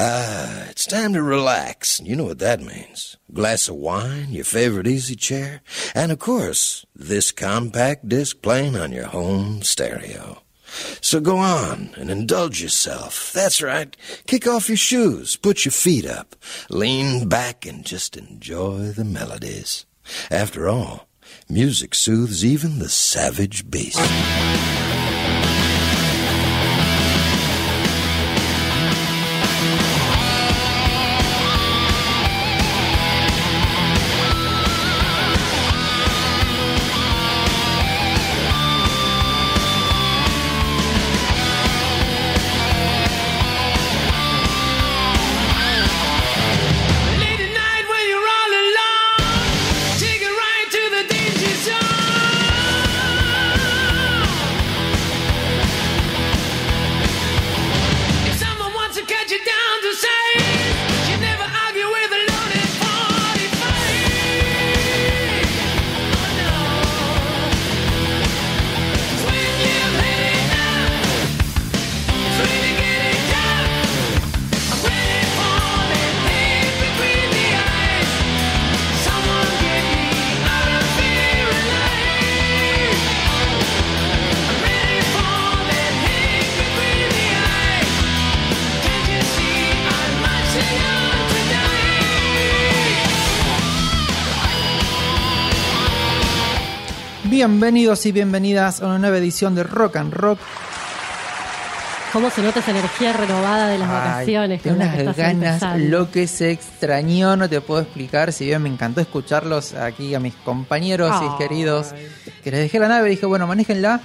Ah, it's time to relax. You know what that means. Glass of wine, your favorite easy chair, and of course, this compact disc playing on your home stereo. So go on and indulge yourself. That's right. Kick off your shoes, put your feet up, lean back, and just enjoy the melodies. After all, music soothes even the savage beast. Bienvenidos y bienvenidas a una nueva edición de Rock and Rock. ¿Cómo se nota esa energía renovada de las vacaciones? de unas ganas, lo que se extrañó, no te puedo explicar. Si bien me encantó escucharlos aquí a mis compañeros Ay. y queridos, que les dejé la nave, dije, bueno, manéjenla.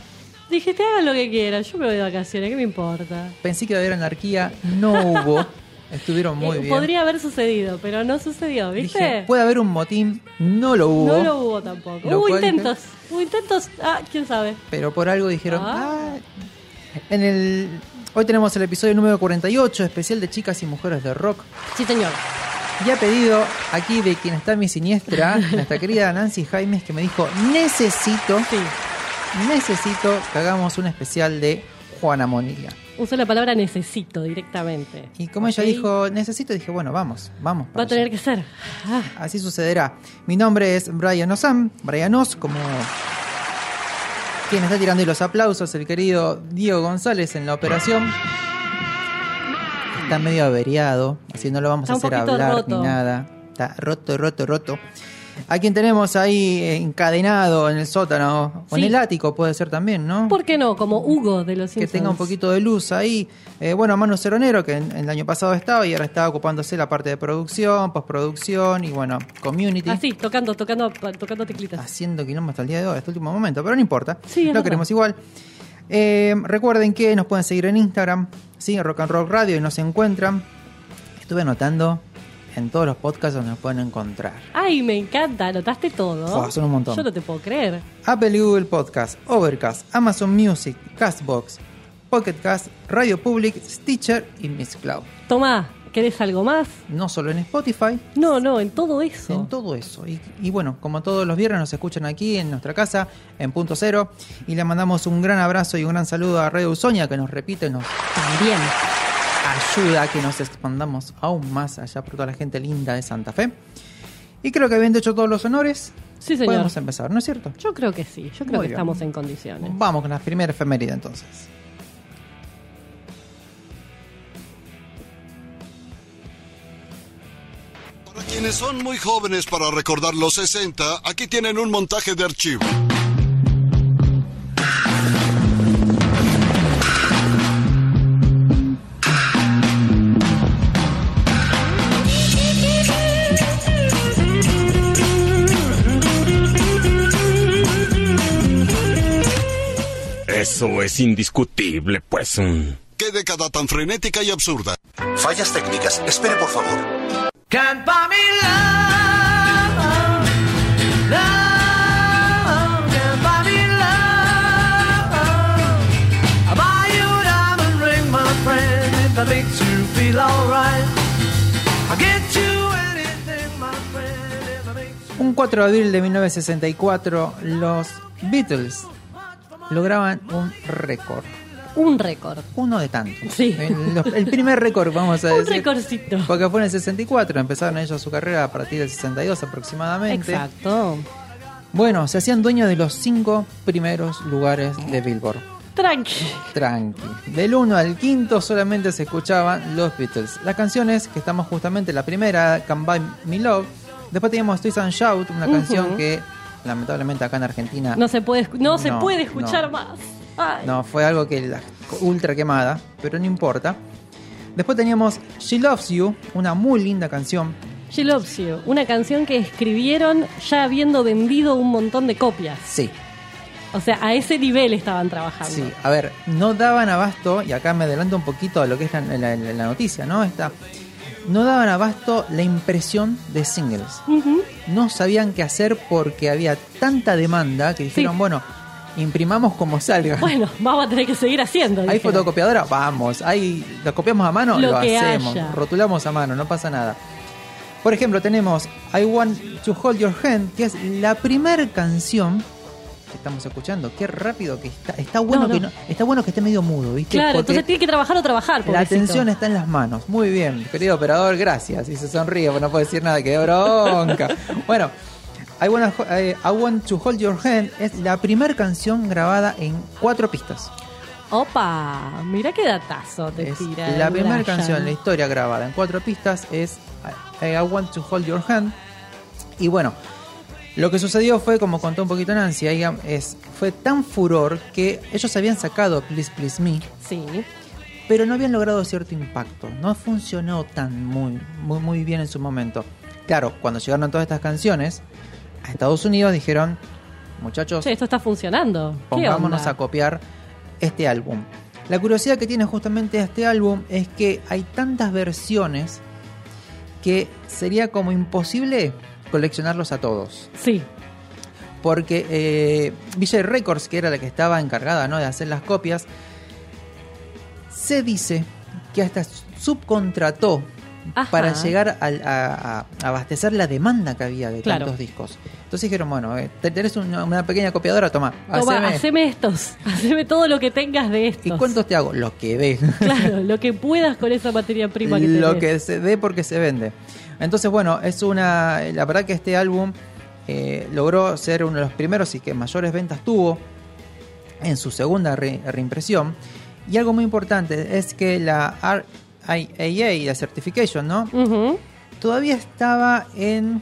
Dije, te hagan lo que quieran, yo me voy de vacaciones, ¿qué me importa? Pensé que iba a haber anarquía, no hubo. Estuvieron muy Eh, bien. Podría haber sucedido, pero no sucedió, ¿viste? Dije, puede haber un motín, no lo hubo. No lo hubo tampoco. Lo hubo intentos, hubo intentos, ah, quién sabe. Pero por algo dijeron, Ah. "Ah". En el... Hoy tenemos el episodio número 48, especial de chicas y mujeres de rock. Sí, señor. Y ha pedido aquí de quien está mi siniestra, nuestra querida Nancy Jaimes, que me dijo, necesito, Sí. necesito que hagamos un especial de Juana Monilia. Usó la palabra necesito directamente. Y como ella dijo, necesito, dije, bueno, vamos, vamos. Va a tener allá". que ser. Ah, Así sucederá. Mi nombre es Brian Osam, Brian Os, como quien está tirando los aplausos, el querido Diego González en la operación. Está medio averiado, así no lo vamos Está a hacer hablar roto. ni nada. Está roto, roto, roto. A quien tenemos ahí encadenado en el sótano, o en el ático puede ser también, ¿no? ¿Por qué no? Como Hugo de los que Simpsons. tenga un poquito de luz ahí. Eh, bueno, Manu Ceronero, que en- el año pasado estaba y ahora está ocupándose la parte de producción, postproducción y bueno, community. Así, tocando, tocando, tocando teclitas. Haciendo quilombo hasta el día de hoy, hasta el último momento, pero no importa. Sí, Lo queremos igual. Eh, recuerden que nos pueden seguir en Instagram, ¿sí? Rock and Roll Radio y nos encuentran. Estuve anotando en todos los podcasts donde nos pueden encontrar. Ay, me encanta, anotaste todo. Fua, son un montón. Yo no te puedo creer. Apple y Google Podcast, Overcast, Amazon Music, Castbox, Pocket Cast, Radio Public, Stitcher y Miss Cloud. Tomá, ¿querés algo más? No solo en Spotify, No, no, en todo eso. en todo eso. Y, y bueno, como todos los viernes nos escuchan aquí en nuestra casa, en Punto Cero. Y le mandamos un gran abrazo y un gran saludo a Radio Usoña que nos repite, nos También. Ayuda a que nos expandamos aún más allá por toda la gente linda de Santa Fe. Y creo que habiendo hecho todos los honores, Sí, señor. podemos empezar, ¿no es cierto? Yo creo que sí, yo creo Muy que bien. estamos en condiciones. Vamos con la primera efeméride entonces. Para quienes son muy jóvenes para recordar los 60, aquí tienen un montaje de archivo. Eso es indiscutible, pues. Qué década tan frenética y absurda. Fallas técnicas. Espere, por favor. Un 4 de abril de 1964, los Beatles lograban un récord. Un récord. Uno de tantos. Sí. El, primer récord, vamos a Un decir. recordcito. Porque fue en el 64, empezaron ellos su carrera a partir del 62 aproximadamente. Exacto. Bueno, se hacían dueños de los cinco primeros lugares de Billboard. Tranqui. Tranqui. Del 1 al quinto solamente se escuchaban los Beatles. Las canciones que estamos justamente, la primera, Can Buy Me Love. Después teníamos Twist and Shout, una canción que lamentablemente acá en Argentina No se puede, no se puede escuchar no. más. Ay. no fue algo que la ultra quemada, pero no importa. Después teníamos She Loves You, una muy linda canción. She Loves You, una canción que escribieron ya habiendo vendido un montón de copias. Sí, O sea, a ese nivel estaban trabajando. Sí, a ver, no daban abasto, y acá me adelanto un poquito a lo que es la, la- noticia, ¿no? Esta, no daban abasto la impresión de singles. No sabían qué hacer porque había tanta demanda que dijeron, Sí. bueno, imprimamos como salga. Bueno, vamos a tener que seguir haciendo. ¿Hay dijeron. fotocopiadora? Vamos. ¿Hay, ¿Lo copiamos a mano? Lo Lo, hacemos. haya. Rotulamos a mano, no pasa nada. Por ejemplo, tenemos I Want to Hold Your Hand, que es la primera canción que estamos escuchando. Qué rápido que está. Está bueno, No, no. Que, no, está bueno que esté medio mudo, ¿viste? Claro, Porque entonces tiene que trabajar o trabajar. la atención está en las manos. Muy bien, querido operador, gracias. Y se sonríe, no puede decir nada, que bronca. bueno, I, Wanna eh, I Want to Hold Your Hand es la primera canción grabada en cuatro pistas. Opa, mira qué datazo te Es tira. la primera canción en la historia grabada en cuatro pistas es I, I Want to Hold Your Hand. Y bueno, lo que sucedió fue, como contó un poquito Nancy, es, fue tan furor que ellos habían sacado Please Please Me, Sí. pero no habían logrado cierto impacto. No funcionó tan muy, muy, muy bien en su momento. Claro, cuando llegaron todas estas canciones a Estados Unidos dijeron, muchachos, Che, esto está funcionando. ¿Qué pongámonos a copiar este álbum. La curiosidad que tiene justamente este álbum es que hay tantas versiones que sería como imposible coleccionarlos a todos. Sí. Porque eh, VJ Records, que era la que estaba encargada ¿no? de hacer las copias, se dice que hasta subcontrató Ajá. para llegar a, a- a abastecer la demanda que había de Claro. tantos discos. Entonces dijeron, bueno, eh, te- tenés una, una pequeña copiadora, toma, Toma, haceme- haceme estos. Haceme todo lo que tengas de estos. ¿Y cuántos te hago? Lo que dé. Claro, lo que puedas con esa materia prima que Lo tenés. que se dé porque se vende. Entonces, bueno, es una. La verdad que este álbum eh, logró ser uno de los primeros y que mayores ventas tuvo en su segunda re- reimpresión. Y algo muy importante es que la RIAA, la certification, ¿no? Ujú. Todavía estaba en.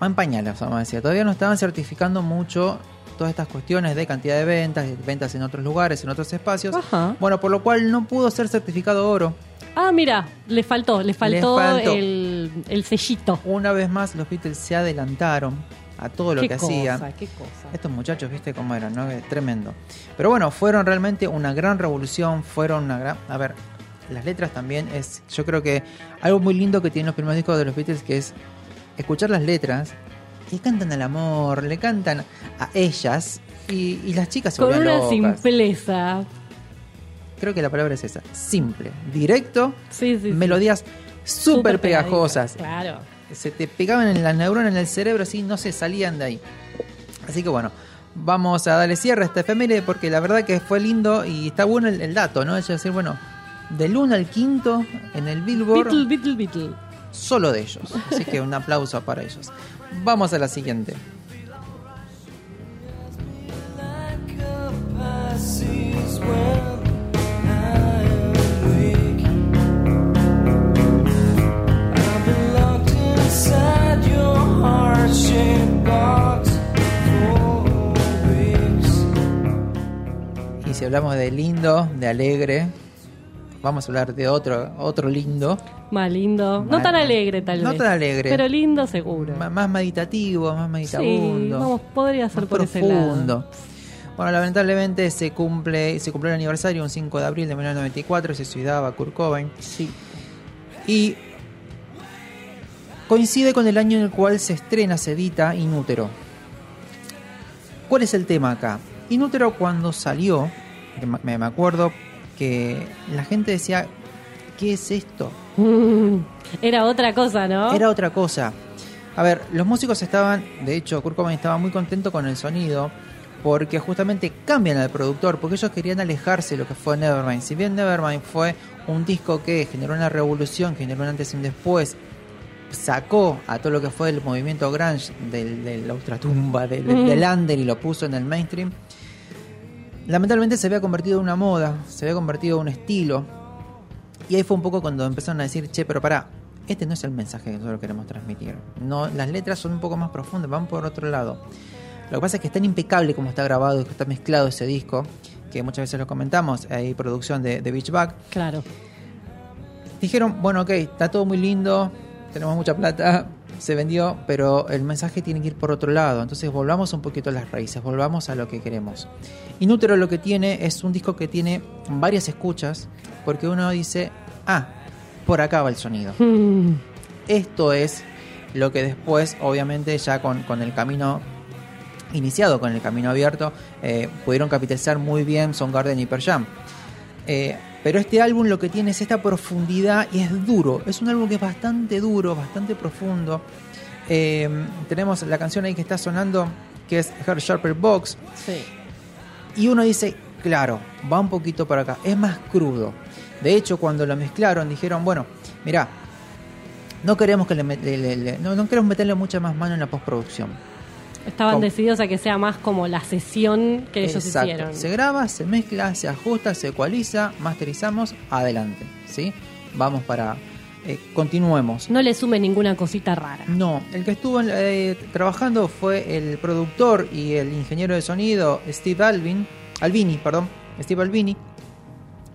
en pañales, vamos a decir. Todavía no estaban certificando mucho todas estas cuestiones de cantidad de ventas, ventas en otros lugares, en otros espacios. Ajá. Bueno, por lo cual no pudo ser certificado oro. Ah, mira, le faltó, le faltó, faltó. El, el sellito. Una vez más, los Beatles se adelantaron a todo lo qué que cosa, hacían. qué cosa. Estos muchachos, viste cómo eran, ¿no? Tremendo. Pero bueno, fueron realmente una gran revolución, fueron una gran... A ver, las letras también es... Yo creo que algo muy lindo que tienen los primeros discos de los Beatles que es escuchar las letras y cantan al amor, le cantan a ellas y, y las chicas se Con una locas. simpleza. Creo que la palabra es esa. Simple, directo, Sí, sí, melodías súper pegajosas. Claro. se te pegaban en las neuronas en el cerebro así no se salían de ahí. Así que bueno, vamos a darle cierre a esta efeméride porque la verdad que fue lindo y está bueno el, el dato, ¿no? Es decir, bueno, del 1 al 5 en el Billboard, Beatle, Beatle, Beatle. solo de ellos. Así que un aplauso para ellos. Vamos a la siguiente. Y si hablamos de lindo, de alegre, vamos a hablar de otro, otro lindo, Más lindo. No tan alegre, tal No vez. tan alegre. Pero lindo, seguro. más meditativo, más sí, meditabundo. vamos, podría ser más por ese lado. profundo. Bueno, lamentablemente se cumple se cumplió el aniversario un 5 de abril de 1994, se suicidaba Kurt Cobain Sí. y coincide con el año en el cual se estrena, se edita Inútero. ¿Cuál es el tema acá? Inútero cuando salió, me me acuerdo que la gente decía, ¿qué es esto? Era otra cosa, ¿no? Era otra cosa. A ver, los músicos estaban, de hecho, Kurt Cobain estaba muy contento con el sonido, porque justamente cambian al productor, porque ellos querían alejarse de lo que fue Nevermind. Si bien Nevermind fue un disco que generó una revolución, generó un antes y un después, sacó a todo lo que fue el movimiento grunge del- de la ultratumba, del, del- del under y lo puso en el mainstream, lamentablemente se había convertido en una moda, se había convertido en un estilo. Y ahí fue un poco cuando empezaron a decir, che, pero pará, este no es el mensaje que nosotros queremos transmitir. No, las letras son un poco más profundas, van por otro lado. Lo que pasa es que es tan impecable como está grabado y que está mezclado ese disco, que muchas veces lo comentamos, hay producción de, de Beach Back. Claro. Dijeron, bueno, ok, está todo muy lindo, tenemos mucha plata, se vendió, pero el mensaje tiene que ir por otro lado. Entonces volvamos un poquito a las raíces, volvamos a lo que queremos. Inútero lo que tiene es un disco que tiene varias escuchas, porque uno dice, ah, por acá va el sonido. Mm, Esto es lo que después, obviamente, ya con, con el camino iniciado, con el camino abierto, eh, pudieron capitalizar muy bien Soundgarden y Pearl Jam. Eh, pero este álbum lo que tiene es esta profundidad y es duro. Es un álbum que es bastante duro, bastante profundo. Eh, tenemos la canción ahí que está sonando, que es Her Sharper Box. sí. Y uno dice, claro, va un poquito para acá, es más crudo. De hecho, cuando lo mezclaron, dijeron, bueno, mirá, no queremos que le, le- le- le- no, no queremos meterle mucha más mano en la postproducción. Estaban decididos a que sea más como la sesión que ellos Exacto. hicieron. Se graba, se mezcla, se ajusta, se ecualiza, masterizamos, adelante, ¿sí? Vamos para eh, continuemos. No le sume ninguna cosita rara. No, el que estuvo eh, trabajando fue el productor y el ingeniero de sonido Steve Alvin, Albini, perdón, Steve Albini.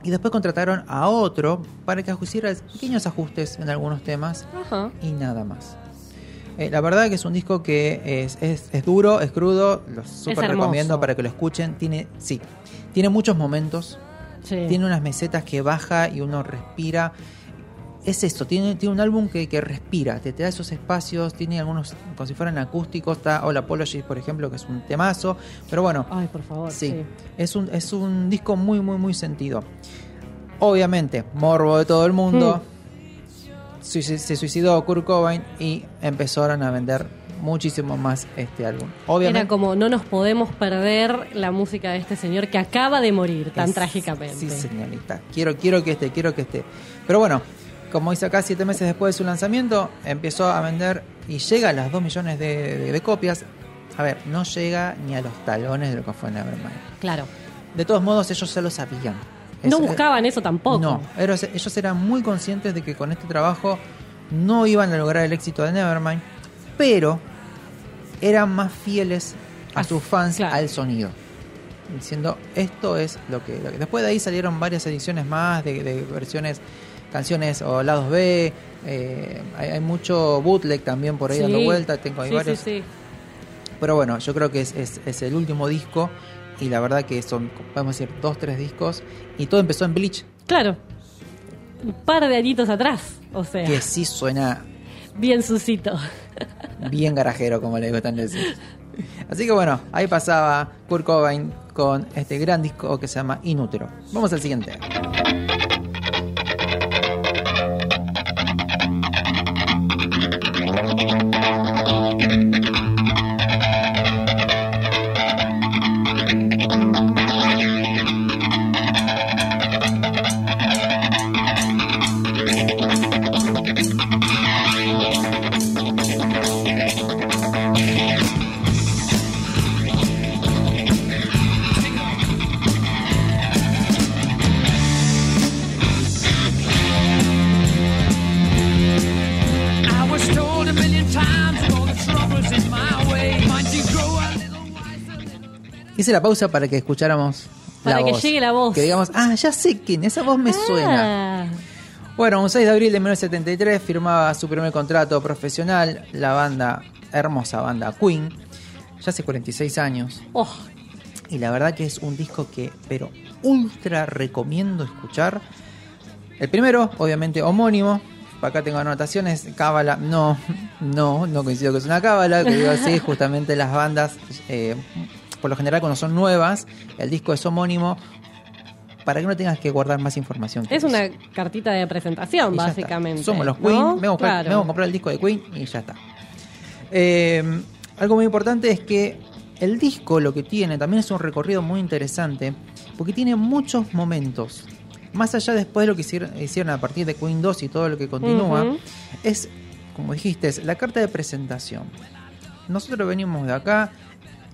Y después contrataron a otro para que hiciera pequeños ajustes en algunos temas Ajá. y nada más. Eh, la verdad que es un disco que es, es- es duro, es crudo, lo súper recomiendo para que lo escuchen. Tiene, sí, tiene muchos momentos, Sí. tiene unas mesetas que baja y uno respira. Es esto, tiene, tiene un álbum que, que respira, te, te da esos espacios, tiene algunos como si fueran acústicos, está All Apologies, por ejemplo, que es un temazo, pero bueno, Ay, por favor. sí, Sí. Es, un, es un disco muy, muy, muy sentido. Obviamente, morbo de todo el mundo, Suici- se suicidó Kurt Cobain y empezaron a vender muchísimo más este álbum. Obviamente, Era como no nos podemos perder la música de este señor que acaba de morir tan Es- trágicamente. Sí, señorita. Quiero, quiero que esté, quiero que esté. Pero bueno, como dice acá, siete meses después de su lanzamiento, empezó a vender y llega a las 2 millones de, de- de copias. A ver, no llega ni a los talones de lo que fue Nevermind. Claro. De todos modos, ellos ya lo sabían. No buscaban eso tampoco. No, ellos, ellos eran muy conscientes de que con este trabajo no iban a lograr el éxito de Nevermind, pero eran más fieles a Ah, sus fans claro. al sonido. Diciendo, esto es lo que, lo que- Después de ahí salieron varias ediciones más de, de versiones, canciones o lados B. eh, hay, hay mucho bootleg también por ahí Sí. dando vuelta. Tengo ahí Sí, varios. sí. Pero bueno, yo creo que es, es- es el último disco. Y la verdad que son, podemos decir, dos, tres discos. Y todo empezó en Bleach. Claro. Un par de añitos atrás. O sea, Que sí suena bien susito. bien garajero, como le gustan decir. Así que bueno, ahí pasaba Kurt Cobain con este gran disco que se llama Inútero. Vamos al siguiente. Hice la pausa para que escucháramos Para la que voz. llegue la voz. Que digamos, ah, ya sé quién, esa voz me suena. Ah, Bueno, un 6 de abril de 1973 firmaba su primer contrato profesional, la banda, hermosa banda Queen, ya hace 46 años. oh, Y la verdad que es un disco que, pero ultra recomiendo escuchar. El primero, obviamente, homónimo. Acá tengo anotaciones. Cábala. No, no, no coincido que es una cábala. Que digo así, justamente las bandas, eh, por lo general, cuando son nuevas, el disco es homónimo. Para que no tengas que guardar más información. es una cartita de presentación, Y básicamente. Somos los ¿no? Queen. Claro. vengo a comprar el disco de Queen y ya está. Eh, algo muy importante es que El disco lo que tiene también es un recorrido muy interesante porque tiene muchos momentos. Más allá después de lo que hicieron, a partir de Queen 2 y todo lo que continúa, es, como dijiste, es la carta de presentación. Nosotros venimos de acá,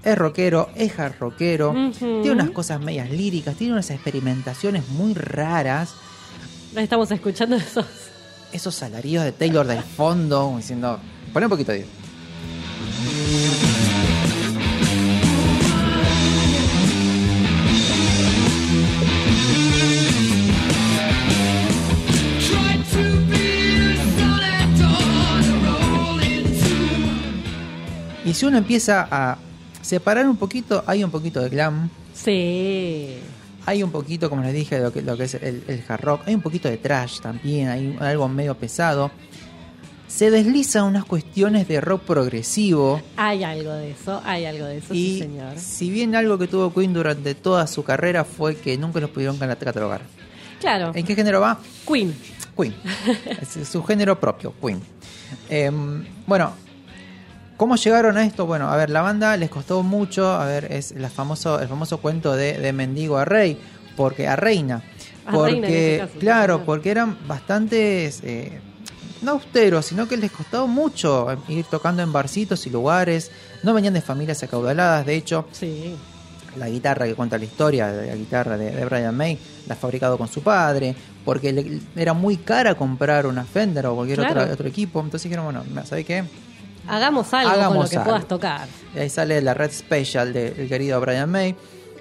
es rockero, es hard rockero, tiene unas cosas medias líricas, tiene unas experimentaciones muy raras, Estamos escuchando esos. esos alaridos de Taylor del fondo, diciendo, pon un poquito de... Y si uno empieza a separar un poquito, hay un poquito de glam, Sí. hay un poquito, como les dije, lo que, lo que es el, el hard rock, hay un poquito de trash también, hay algo medio pesado. Se desliza unas cuestiones de rock progresivo. Hay algo de eso, hay algo de eso, y sí, señor. si bien algo que tuvo Queen durante toda su carrera fue que nunca los pudieron catalogar. Claro, ¿En qué género va? Queen. Queen. es su género propio, Queen. Em, bueno, ¿cómo llegaron a esto? Bueno, a ver, la banda les costó mucho. A ver, es la famoso, el famoso cuento de, de mendigo a rey, porque a reina. A Porque, reina en este caso, claro, porque eran bastantes, eh, no austeros, sino que les costó mucho ir tocando en barcitos y lugares. No venían de familias acaudaladas, de hecho, Sí. la guitarra que cuenta la historia de la guitarra de, de Brian May la ha fabricado con su padre porque le- era muy cara comprar una Fender o cualquier Claro. otro, otro equipo entonces dijeron bueno ¿sabes qué? Hagamos algo con lo que algo. puedas tocar. Y ahí sale la Red Special del querido Brian May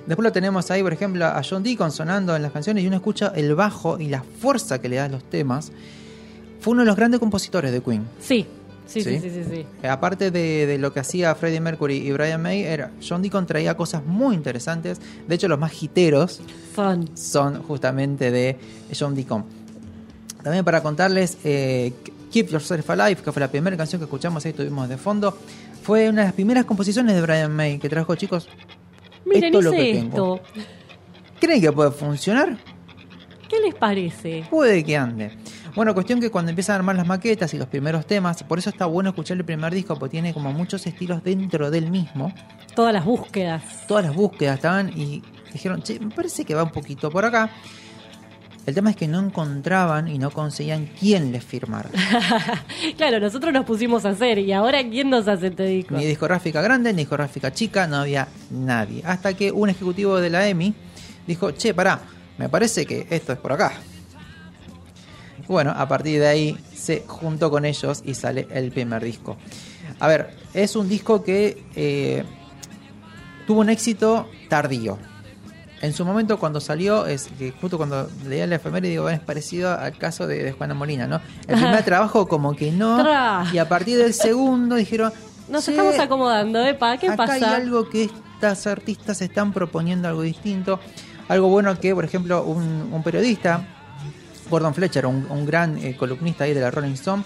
después lo tenemos ahí por ejemplo a John Deacon sonando en las canciones y uno escucha el bajo y la fuerza que le da a los temas fue uno de los grandes compositores de Queen Sí, sí, sí, ¿Sí? sí, sí. sí. Eh, Aparte de, de lo que hacía Freddie Mercury y Brian May, era, John Deacon traía cosas muy interesantes. De hecho, los más hiteros Son. son justamente de John Deacon. También para contarles, eh, Keep Yourself Alive, que fue la primera canción que escuchamos ahí, tuvimos de fondo, fue una de las primeras composiciones de Brian May que trajo, chicos. Miren, Esto es lo que esto. tengo. ¿Creen que puede funcionar? ¿Qué les parece? Puede que ande. Bueno, cuestión que cuando empiezan a armar las maquetas y los primeros temas, por eso está bueno escuchar el primer disco, porque tiene como muchos estilos dentro del mismo. Todas las búsquedas. Todas las búsquedas estaban y dijeron, che, me parece que va un poquito por acá. El tema es que no encontraban y no conseguían quién les firmara. claro, nosotros nos pusimos a hacer y ahora ¿quién nos hace este disco? Ni discográfica grande, ni discográfica chica, no había nadie. Hasta que un ejecutivo de la EMI dijo, che, pará, me parece que esto es por acá. Bueno, a partir de ahí se juntó con ellos y sale el primer disco. A ver, es un disco que eh, tuvo un éxito tardío. En su momento cuando salió, es que justo cuando leía la efeméride, digo, es parecido al caso de, de Juana Molina, ¿no? El primer trabajo como que no, Tra. y a partir del segundo dijeron, Nos "Che, estamos acomodando, ¿epa? ¿Qué acá hay pasa? algo que estas artistas están proponiendo algo distinto. Algo bueno que, por ejemplo, un, un periodista, Gordon Fletcher, un, un gran eh, columnista ahí de la Rolling Stone,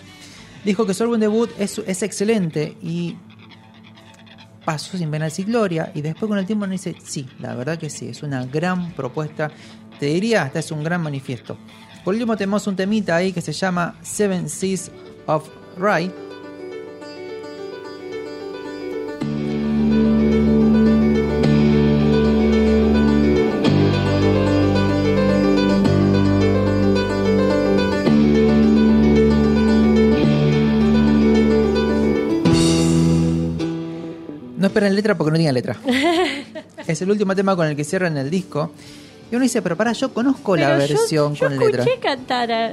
dijo que su álbum debut es, es excelente y pasó sin pena y gloria. Y después con el tiempo nos dice, sí, la verdad que sí, es una gran propuesta. Te diría, hasta es un gran manifiesto. Por último tenemos un temita ahí que se llama Seven Seas of Rye. Letra porque no tiene letra. es el último tema con el que cierran el disco. Y uno dice, pero para, yo conozco la yo- versión yo, con letra. cantar a-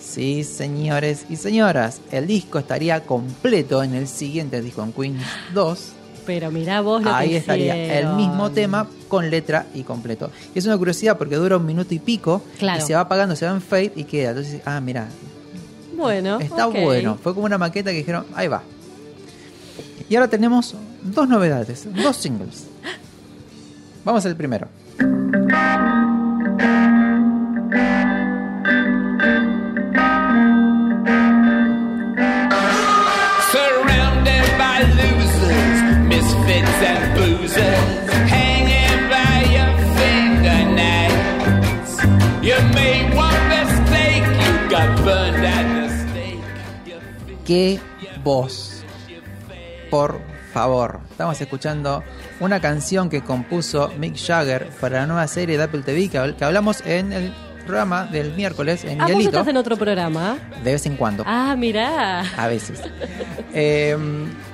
Sí, señores y señoras, el disco estaría completo en el siguiente disco en Queen 2. Pero mirá vos lo Ahí que estaría el mismo tema con letra y completo. Y es una curiosidad porque dura un minuto y pico Claro. y se va apagando, se va en fade y queda. Entonces, ah, mira, Bueno, está bueno. Fue como una maqueta que dijeron, ahí va. Y ahora tenemos dos novedades, dos singles. Vamos al primero. Qué voz. Por favor. Estamos escuchando una canción que compuso Mick Jagger para la nueva serie de Apple TV que, habl- que hablamos en el programa del miércoles en Ah, vos Miguelito. estás en otro programa. De vez en cuando. Ah, mirá. A veces. Eh,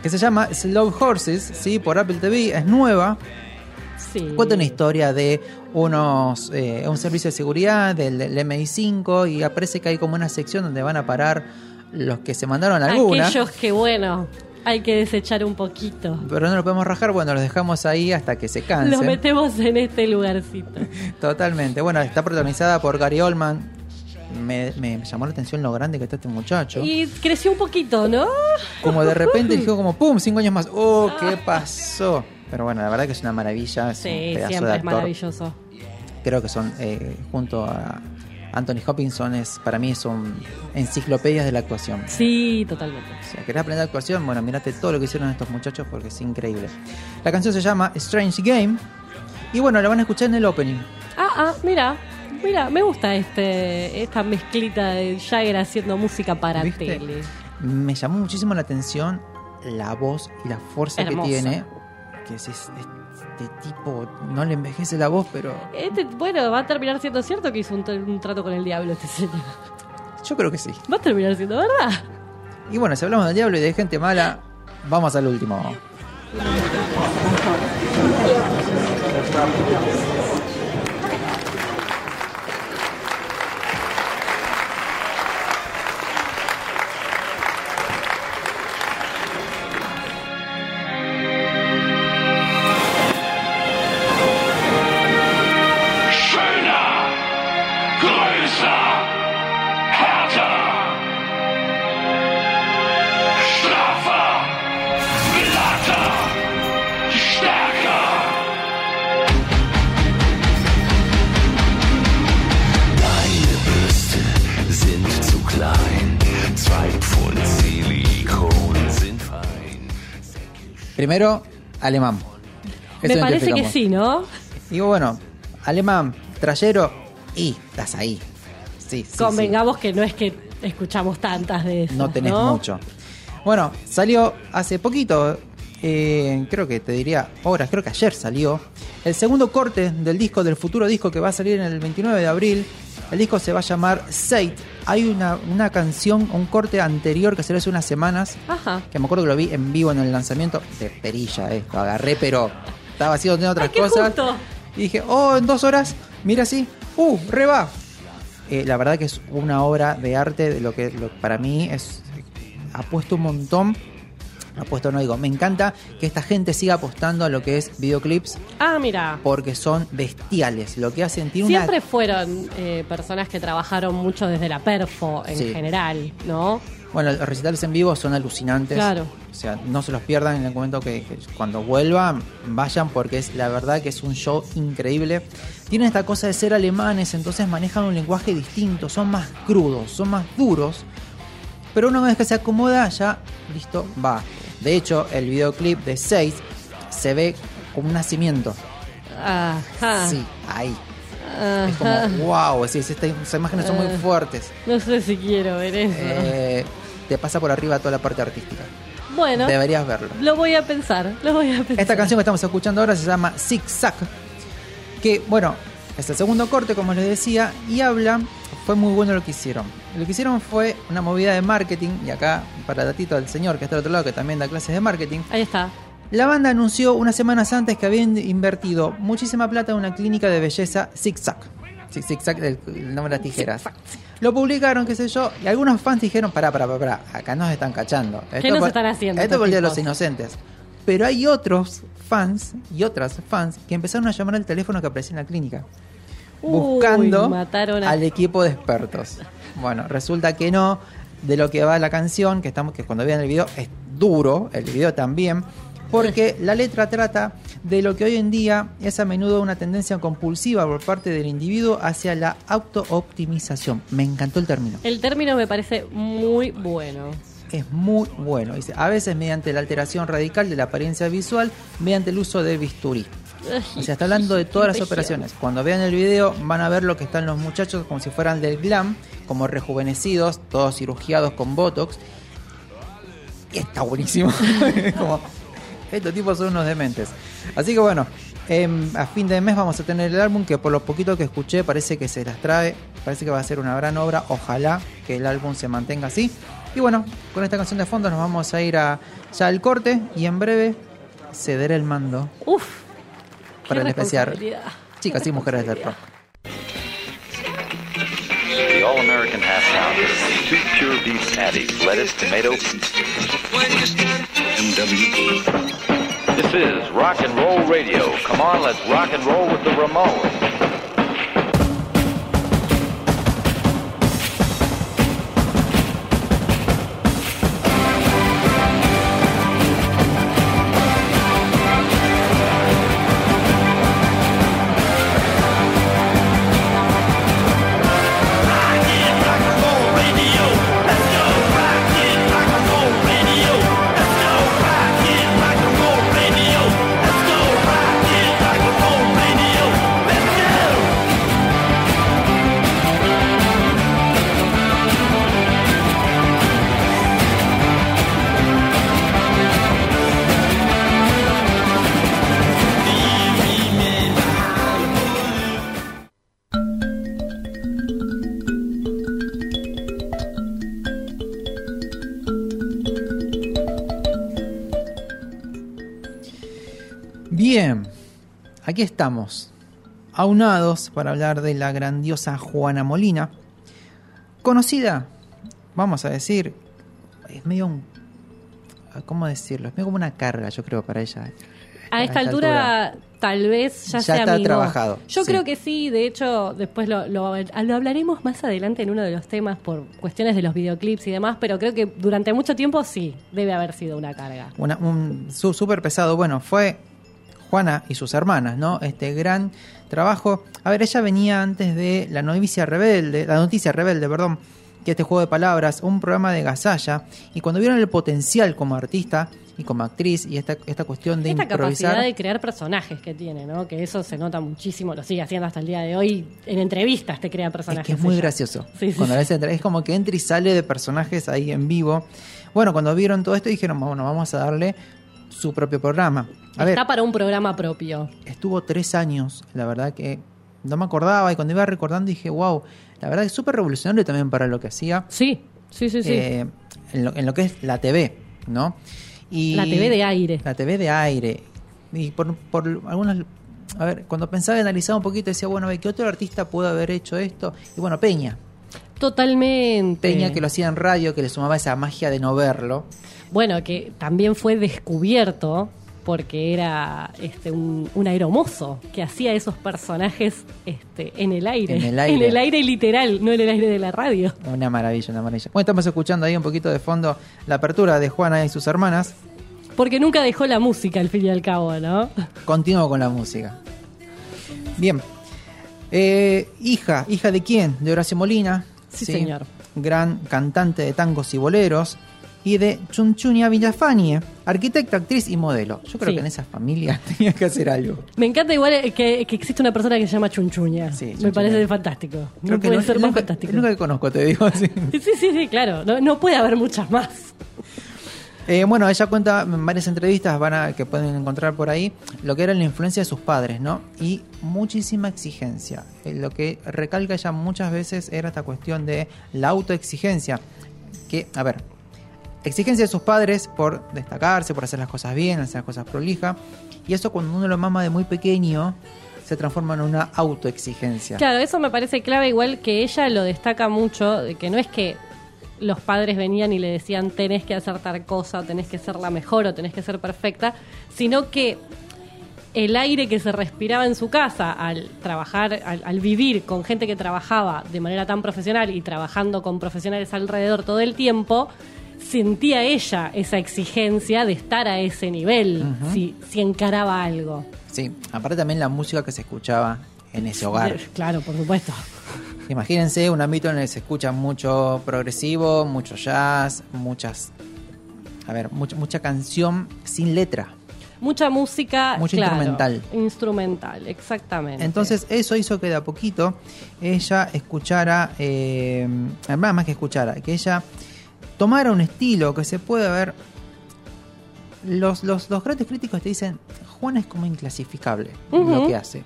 que se llama Slow Horses, ¿sí? Por Apple TV. Es nueva. Sí. Cuenta una historia de unos eh, un servicio de seguridad del, del MI5 y aparece que hay como una sección donde van a parar los que se mandaron alguna. Aquellos que, bueno, hay que desechar un poquito. Pero no lo podemos rajar, bueno, los dejamos ahí hasta que se cansen. Lo metemos en este lugarcito. Totalmente. Bueno, está protagonizada por Gary Oldman. Me, me llamó la atención lo grande que está este muchacho. Y creció un poquito, ¿no? Como de repente dijo como ¡pum! Cinco años más. ¡Oh! ¿Qué pasó? Pero bueno, la verdad que es una maravilla. Es Sí, un pedazo de siempre es actor. maravilloso. Creo que son, eh, junto a Anthony Hopkinson, es, para mí son enciclopedias de la actuación. Sí, totalmente. O sea, ¿querés aprender actuación? Bueno, mirate todo lo que hicieron estos muchachos porque es increíble. La canción se llama Strange Game. Y bueno, la van a escuchar en el opening. Ah, ah, mira. Mira, me gusta este esta mezclita de Jagger haciendo música para ¿Viste? tele. Me llamó muchísimo la atención la voz y la fuerza Hermosa. que tiene. Que es este tipo, no le envejece la voz, pero Este, bueno, va a terminar siendo cierto que hizo un, un trato con el diablo este señor. yo creo que sí. Va a terminar siendo verdad. Y bueno, si hablamos del diablo y de gente mala, vamos al último. Primero, alemán. Eso Me parece que sí, ¿no? Digo, bueno, alemán, trayero, y estás ahí. Sí, sí, Convengamos que no es que escuchamos tantas de esas, No tenés ¿no? mucho. Bueno, salió hace poquito, eh, creo que te diría horas, creo que ayer salió, el segundo corte del disco, del futuro disco que va a salir en el 29 de abril. El disco se va a llamar Sate. Hay una, una canción, un corte anterior que salió hace unas semanas, Ajá. que me acuerdo que lo vi en vivo en el lanzamiento de Perilla, eh, lo agarré, pero estaba haciendo otras Ay, cosas. justo. Y dije, oh, en dos horas, mira así, uh, re va. Eh, la verdad que es una obra de arte, de lo que lo- para mí es ha puesto un montón. Ha puesto, no digo, me encanta que esta gente siga apostando a lo que es videoclips Ah, mira. porque son bestiales. Lo que hacen tiene Siempre una fueron eh, personas que trabajaron mucho desde la perfo en Sí. general, ¿no? Bueno, los recitales en vivo son alucinantes. Claro. O sea, no se los pierdan en el momento que, que cuando vuelvan, vayan porque es la verdad que es un show increíble. Tienen esta cosa de ser alemanes, entonces manejan un lenguaje distinto, son más crudos, son más duros. Pero una vez que se acomoda, ya listo, va. De hecho, el videoclip de 6 se ve como un nacimiento. Ajá. Sí, ahí. Ajá. Es como, wow, es estas estas imágenes son muy Ah. fuertes. No sé si quiero ver eso. Eh, te pasa por arriba toda la parte artística. bueno, Deberías verlo. lo voy a pensar. Lo voy a pensar. Esta canción que estamos escuchando ahora se llama Zig Zag. Que, bueno, es el segundo corte, como les decía, y habla. Fue muy bueno lo que hicieron. Lo que hicieron fue una movida de marketing, y acá, para datito del señor que está al otro lado, que también da clases de marketing. Ahí está. La banda anunció unas semanas antes que habían invertido muchísima plata en una clínica de belleza Zig Zag. Sí, Zig Zag, el, el nombre de las tijeras. Lo publicaron, qué sé yo, y algunos fans dijeron, pará, pará, pará, acá nos están cachando. ¿Qué nos por- están haciendo Esto por el de los? Inocentes. Pero hay otros fans y otras fans que empezaron a llamar al teléfono que aparecía en la clínica. Uy, Buscando mataron a- al equipo de expertos. Bueno, resulta que no. De lo que va la canción, que estamos, que cuando vean el video es duro, el video también, porque la letra trata de lo que hoy en día es a menudo una tendencia compulsiva por parte del individuo hacia la auto-optimización. Me encantó el término. El término me parece muy bueno. Es muy bueno. Dice, a veces mediante la alteración radical de la apariencia visual, mediante el uso de bisturí. O sea, está hablando de todas las operaciones. Cuando vean el video van a ver lo que están los muchachos como si fueran del glam, como rejuvenecidos, todos cirugiados con botox. Y está buenísimo. como, Estos tipos son unos dementes. Así que bueno, em, a fin de mes vamos a tener el álbum que por lo poquito que escuché parece que se las trae. Parece que va a ser una gran obra. Ojalá que el álbum se mantenga así. Y bueno, con esta canción de fondo nos vamos a ir a ya al corte y en breve cederé el mando Uf. para el especial. Chicas y mujeres del rock. The All American Half Pounder. Two pure beef patties, lettuce, tomato. This is Rock and Roll Radio. Come on, let's rock and roll with the Ramones. Aquí estamos, aunados para hablar de la grandiosa Juana Molina, conocida, vamos a decir, es medio un... ¿Cómo decirlo? Es medio como una carga, yo creo, para ella. A esta altura, tal vez ya, Ya sea está amigo. trabajado, Yo sí. creo que sí, de hecho, después lo, lo- lo hablaremos más adelante en uno de los temas por cuestiones de los videoclips y demás, pero creo que durante mucho tiempo sí, debe haber sido una carga. Una- un súper pesado. Bueno, fue Juana y sus hermanas, ¿no? Este gran trabajo. A ver, ella venía antes de La Novicia Rebelde, La Noticia Rebelde, perdón, que este juego de palabras, un programa de Gasalla, y cuando vieron el potencial como artista y como actriz y esta, esta cuestión de Esta improvisar. capacidad de crear personajes que tiene, ¿no? Que eso se nota muchísimo, lo sigue haciendo hasta el día de hoy. En entrevistas te crea Es personajes. que es muy ella. gracioso. Sí, sí, Cuando sí. es como que entra y sale de personajes ahí en vivo. Bueno, cuando vieron todo esto dijeron, bueno, vamos a darle su propio programa. A ver, Está para un programa propio. estuvo tres años, la verdad que no me acordaba y cuando iba recordando dije, wow, la verdad que es súper revolucionario también para lo que hacía Sí, sí, sí, sí. eh, en, lo, en lo que es la TV, ¿no? Y La TV de aire. La TV de aire. Y por, por algunas... A ver, cuando pensaba y analizaba un poquito decía, bueno, a ver, ¿qué otro artista puede haber hecho esto? Y bueno, Peña. Totalmente. Peña que lo hacía en radio, que le sumaba esa magia de no verlo. Bueno, que también fue descubierto porque era este, un, un aeromozo que hacía esos personajes este, en el aire. En el aire. En el aire literal, no en el aire de la radio. Una maravilla, una maravilla. Bueno, estamos escuchando ahí un poquito de fondo la apertura de Juana y sus hermanas. Porque nunca dejó la música al fin y al cabo, ¿no? Continúo con la música. Bien. Eh, hija, ¿hija de quién? De Horacio Molina. Sí, señor. Gran cantante de tangos y boleros. Y de Chunchunia Villafanie, arquitecta, actriz y modelo. Yo creo Sí. que en esa familia tenía que hacer algo. Me encanta igual que, que existe una persona que se llama Chunchuña. Sí, Me parece fantástico. Creo no que puede no- ser más fantástico. nunca que conozco, te digo así. Sí, sí, sí, claro. No, no puede haber muchas más. Eh, bueno, ella cuenta en varias entrevistas van a, que pueden encontrar por ahí lo que era la influencia de sus padres, ¿no? Y muchísima exigencia. Eh, lo que recalca ella muchas veces era esta cuestión de la autoexigencia. Que, a ver, exigencia de sus padres por destacarse, por hacer las cosas bien, hacer las cosas prolija. Y eso cuando uno lo mama de muy pequeño se transforma en una autoexigencia. Claro, eso me parece clave, igual que ella lo destaca mucho, de que no es que los padres venían y le decían tenés que hacer tal cosa, tenés que ser la mejor, o tenés que ser perfecta, sino que el aire que se respiraba en su casa al trabajar, al vivir con gente que trabajaba de manera tan profesional y trabajando con profesionales alrededor todo el tiempo, sentía ella esa exigencia de estar a ese nivel, si, si encaraba algo. Sí, aparte también la música que se escuchaba en ese hogar. Claro, por supuesto. Imagínense un ámbito en el que se escucha mucho progresivo, mucho jazz, muchas. A ver, mucha, mucha canción sin letra. Mucha música. Mucho claro, instrumental. Instrumental, exactamente. Entonces, eso hizo que de a poquito ella escuchara, eh, más que escuchara, que ella tomara un estilo que se puede ver los, los, los grandes críticos te dicen, Juana es como inclasificable Ujú. lo que hace.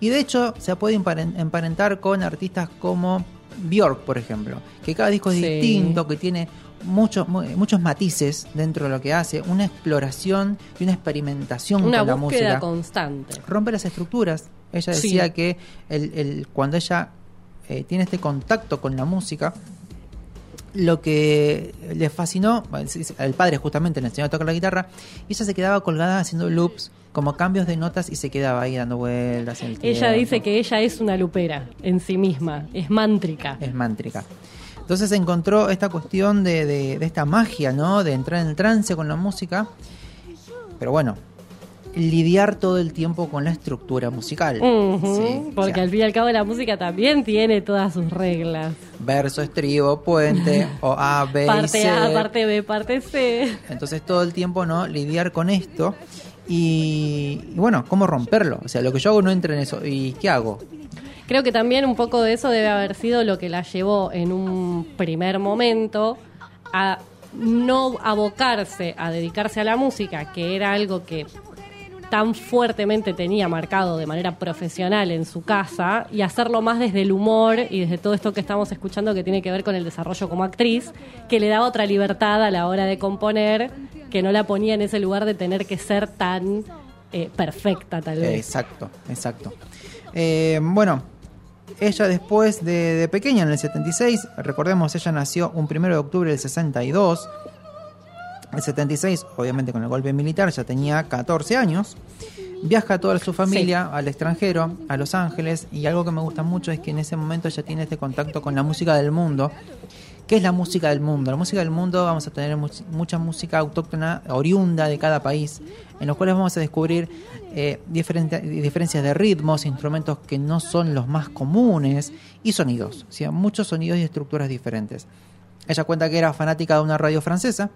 Y de hecho se puede emparen- emparentar con artistas como Björk, por ejemplo, que cada disco es Sí. distinto, que tiene muchos mu- muchos matices dentro de lo que hace, una exploración y una experimentación Una con la búsqueda música. constante. Rompe las estructuras. Ella Sí. decía que el, el- cuando ella eh, tiene este contacto con la música, lo que le fascinó, el padre justamente le enseñó a tocar la guitarra, y ella se quedaba colgada haciendo loops, como cambios de notas, y se quedaba ahí dando vueltas. en el Ella dice que ella es una lupera en sí misma, es mántrica. es mántrica. Entonces encontró esta cuestión de, de- de esta magia, ¿no? De entrar en el trance con la música. Pero bueno, lidiar todo el tiempo con la estructura musical. Ujú, Sí, o porque sea, al fin y al cabo la música también tiene todas sus reglas. verso, estribo, puente, o A, B y Parte C. A, parte B, parte C. Entonces todo el tiempo, ¿no? Lidiar con esto. Y, y bueno, ¿cómo romperlo? O sea, lo que yo hago no entra en eso. ¿Y qué hago? Creo que también un poco de eso debe haber sido lo que la llevó en un primer momento a no abocarse a dedicarse a la música, que era algo que tan fuertemente tenía marcado de manera profesional en su casa y hacerlo más desde el humor y desde todo esto que estamos escuchando que tiene que ver con el desarrollo como actriz, que le daba otra libertad a la hora de componer, que no la ponía en ese lugar de tener que ser tan eh, perfecta tal vez. Exacto, exacto. Eh, bueno, ella después de, pequeña, en el 76, recordemos, ella nació un 1 de octubre del 62. El 76, obviamente con el golpe militar, ya tenía 14 años. Viaja toda su familia al extranjero, a Los Ángeles, y algo que me gusta mucho es que en ese momento ella tiene este contacto con la música del mundo. ¿Qué es la música del mundo? La música del mundo vamos a tener much- mucha música autóctona, oriunda de cada país, en los cuales vamos a descubrir eh, diferencias de ritmos, instrumentos que no son los más comunes y sonidos, o sea, muchos sonidos y estructuras diferentes. Ella cuenta que era fanática de una radio francesa,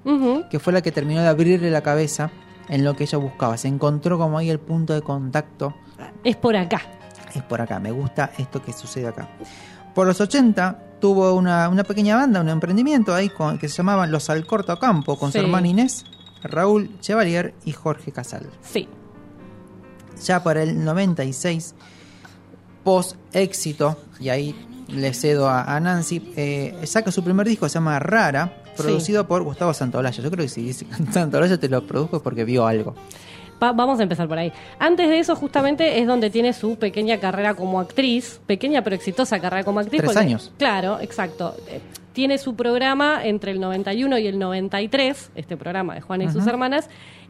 que fue la que terminó de abrirle la cabeza en lo que ella buscaba. Se encontró como ahí el punto de contacto Es por acá. es por acá, me gusta esto que sucede acá. Por los 80 tuvo una, una pequeña banda, un emprendimiento ahí con, que se llamaban Los Alcorta Campo, con Sí. su hermana Inés, Raúl Chevalier y Jorge Casal. Sí. Ya para el 96, post éxito, y ahí le cedo a, a Nancy, eh, saca su primer disco, se llama Rara, producido por Gustavo Santolaya. Yo creo que si Santolaya te lo produjo es porque vio algo. Va- vamos a empezar por ahí. Antes de eso, justamente, es donde tiene su pequeña carrera como actriz, pequeña pero exitosa carrera como actriz. Tres porque- años. Claro, exacto. Eh, Tiene su programa entre el 91 y el 93, este programa de Juana y sus hermanas,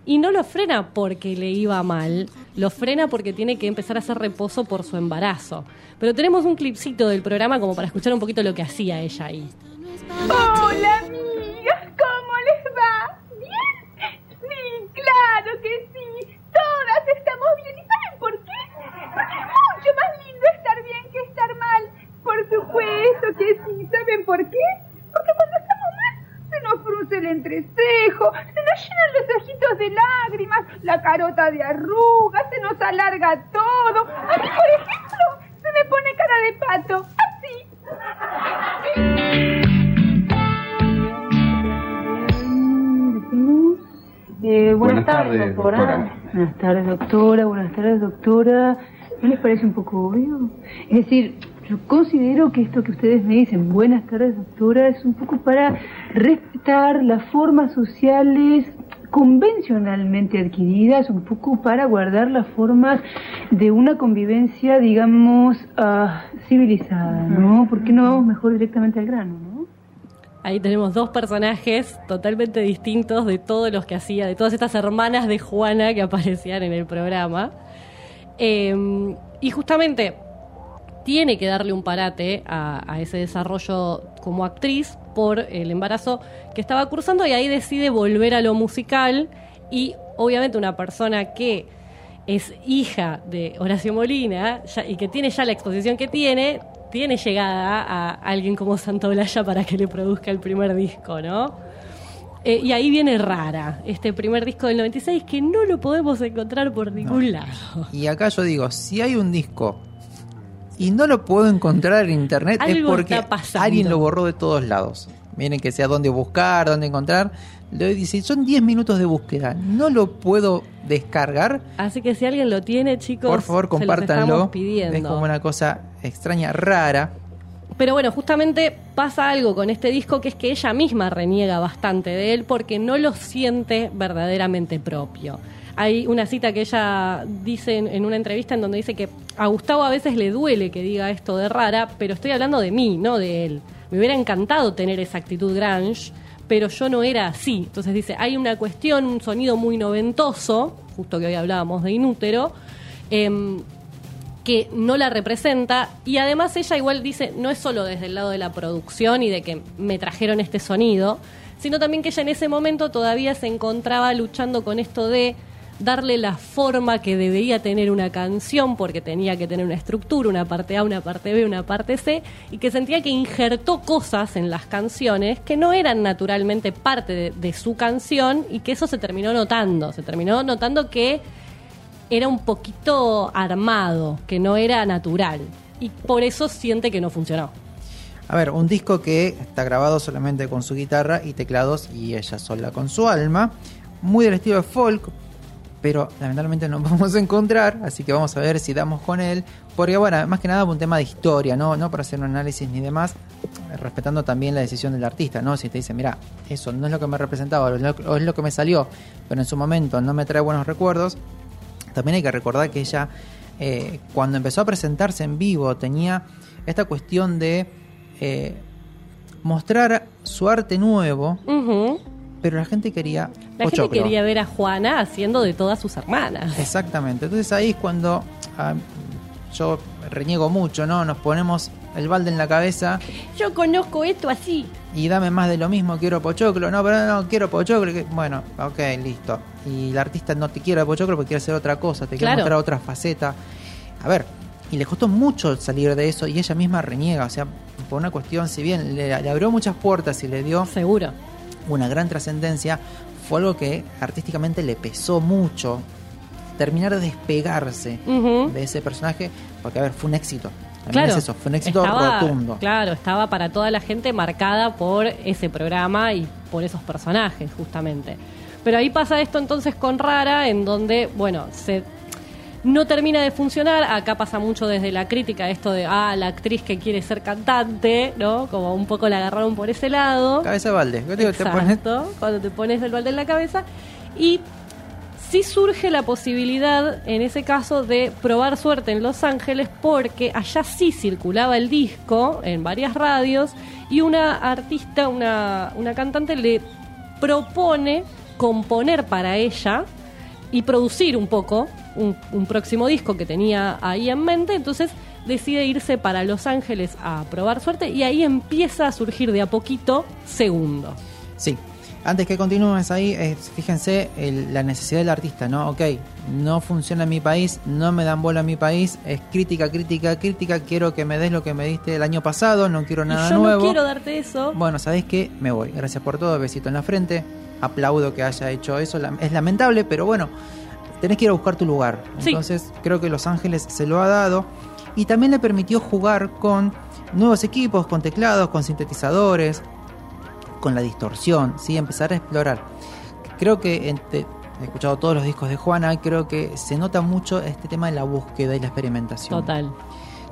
y no lo frena porque le iba mal, lo frena porque tiene que empezar a hacer reposo por su embarazo. Pero tenemos un clipcito del programa como para escuchar un poquito lo que hacía ella ahí. Hola, amigas, ¿cómo les va? ¿Bien? Sí, claro que sí. Todas estamos bien. ¿Y saben por qué? Porque es mucho más lindo estar bien que estar mal. Por supuesto que sí. ¿Saben por qué? Porque cuando estamos se nos frunce el entrecejo, se nos llenan los ojitos de lágrimas, la carota de arrugas, se nos alarga todo. A mí, por ejemplo, se me pone cara de pato. Eh, buenas, Buenas tardes, tardes, doctora. doctora. Buenas tardes, doctora. Buenas tardes, doctora. ¿No les parece un poco obvio? Es decir, yo considero que esto que ustedes me dicen, buenas tardes, doctora, es un poco para respetar las formas sociales convencionalmente adquiridas, un poco para guardar las formas de una convivencia, digamos, ah, civilizada, ¿no? ¿Por qué no vamos mejor directamente al grano, no? Ahí tenemos dos personajes totalmente distintos de todos los que hacía, de todas estas hermanas de Juana que aparecían en el programa. Eh, y justamente tiene que darle un parate a, a ese desarrollo como actriz por el embarazo que estaba cursando y ahí decide volver a lo musical y obviamente una persona que es hija de Horacio Molina ya- y que tiene ya la exposición que tiene, tiene llegada a alguien como Santaolalla para que le produzca el primer disco, ¿no? Eh, y ahí viene Rara, este primer disco del 96 que no lo podemos encontrar por ningún lado. Y acá yo digo, si hay un disco y no lo puedo encontrar en internet es porque alguien lo borró de todos lados. miren que sé a dónde buscar, dónde encontrar. Le dice, son 10 minutos de búsqueda, no lo puedo descargar. Así que si alguien lo tiene, chicos, Por favor, compártanlo. Es como una cosa extraña, rara. Pero bueno, justamente pasa algo con este disco que es que ella misma reniega bastante de él porque no lo siente verdaderamente propio. Hay una cita que ella dice en, en una entrevista en donde dice que a Gustavo a veces le duele que diga esto de rara, pero estoy hablando de mí, no de él. Me hubiera encantado tener esa actitud grunge, pero yo no era así. Entonces dice, hay una cuestión, un sonido muy noventoso, justo que hoy hablábamos de inútero, em, que no la representa y además ella igual dice, no es solo desde el lado de la producción y de que me trajeron este sonido, sino también que ella en ese momento todavía se encontraba luchando con esto de darle la forma que debería tener una canción porque tenía que tener una estructura, una parte A, una parte B, una parte C y que sentía que injertó cosas en las canciones que no eran naturalmente parte de, su canción y que eso se terminó notando, se terminó notando que era un poquito armado, que no era natural. Y por eso siente que no funcionó. A ver, un disco que está grabado solamente con su guitarra y teclados y ella sola con su alma. Muy del estilo de folk, pero lamentablemente no vamos a encontrar, así que vamos a ver si damos con él. Porque bueno, más que nada un tema de historia, no, no para hacer un análisis ni demás, respetando también la decisión del artista, ¿no? Si te dice, mira, eso no es lo que me representaba, o es lo- que me salió, pero en su momento no me trae buenos recuerdos, también hay que recordar que ella, eh, cuando empezó a presentarse en vivo, tenía esta cuestión de eh, mostrar su arte nuevo. Pero la gente quería La gente quería ver a Juana haciendo de todas sus hermanas. Exactamente. Entonces ahí es cuando ah, yo reniego mucho, ¿no? Nos ponemos el balde en la cabeza Yo conozco esto así. y dame más de lo mismo, quiero pochoclo. No, pero no, quiero pochoclo. que- Bueno, ok, listo. Y el artista no te quiere pochoclo porque quiere hacer otra cosa, te quiere Claro. mostrar otra faceta. A ver, y le costó mucho salir de eso y ella misma reniega, o sea, por una cuestión, si bien le, le abrió muchas puertas y le dio Seguro. Una gran trascendencia, fue algo que artísticamente le pesó mucho terminar de despegarse de ese personaje, porque a ver, fue un éxito. También Claro. es eso, fue un éxito Estaba- rotundo. Claro, estaba para toda la gente marcada por ese programa y por esos personajes, justamente. Pero ahí pasa esto entonces con Rara, en donde, bueno, se no termina de funcionar. Acá pasa mucho desde la crítica esto de, ah, la actriz que quiere ser cantante, ¿no? Como un poco la agarraron por ese lado. Cabeza de balde. ¿Qué digo? Te Exacto, pones- cuando te pones el balde en la cabeza. Y sí surge la posibilidad, en ese caso, de probar suerte en Los Ángeles, porque allá sí circulaba el disco en varias radios y una artista, una, una cantante, le propone componer para ella y producir un poco un, un próximo disco que tenía ahí en mente. Entonces decide irse para Los Ángeles a probar suerte y ahí empieza a surgir de a poquito Segundo. Sí. Antes que continúes ahí, es- fíjense el- la necesidad del artista, ¿no? Ok, no funciona en mi país, no me dan bola en mi país, es crítica, crítica, crítica, quiero que me des lo que me diste el año pasado, no quiero nada y yo nuevo. no quiero darte eso. Bueno, ¿sabés qué? Me voy. Gracias por todo, besito en la frente. Aplaudo que haya hecho eso. Es lamentable, pero bueno, tenés que ir a buscar tu lugar. Sí. Entonces, creo que Los Ángeles se lo ha dado. Y también le permitió jugar con nuevos equipos, con teclados, con sintetizadores, con la distorsión, ¿sí? Empezar a explorar. Creo que he escuchado todos los discos de Juana, creo que se nota mucho este tema de la búsqueda y la experimentación. Total.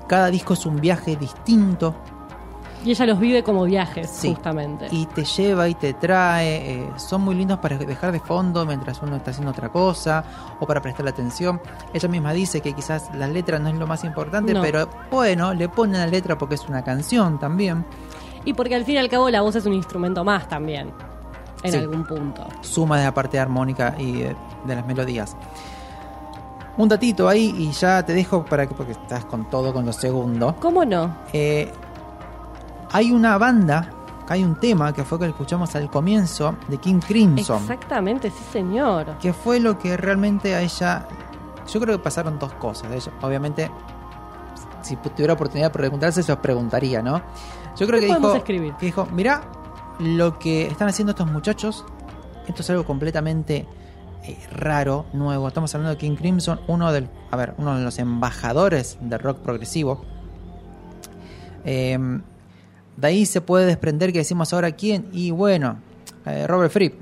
Cada disco es un viaje distinto, Y ella los vive como viajes, Sí. justamente. y te lleva y te trae. eh, son muy lindos para dejar de fondo mientras uno está haciendo otra cosa o para prestarle atención. Ella misma dice que quizás la letra no es lo más importante, No. pero bueno, le ponen la letra porque es una canción también. Y porque al fin y al cabo la voz es un instrumento más también, en Sí. algún punto. Suma de la parte armónica y eh, de las melodías. Un datito ahí y ya te dejo para que porque estás con todo con lo segundo. ¿Cómo no? Eh, hay una banda, hay un tema que fue que escuchamos al comienzo de King Crimson. Exactamente, sí señor. que fue lo que realmente a ella. Yo creo que pasaron dos cosas. Ella, obviamente, si tuviera oportunidad de preguntarse, se los preguntaría, ¿no? Yo creo ¿Qué que dijo, escribir? que dijo: Mirá, lo que están haciendo estos muchachos, esto es algo completamente eh, raro, nuevo. Estamos hablando de King Crimson, uno del, a ver, uno de los embajadores del rock progresivo. Eh, de ahí se puede desprender que decimos ahora quién, y bueno, eh, Robert Fripp.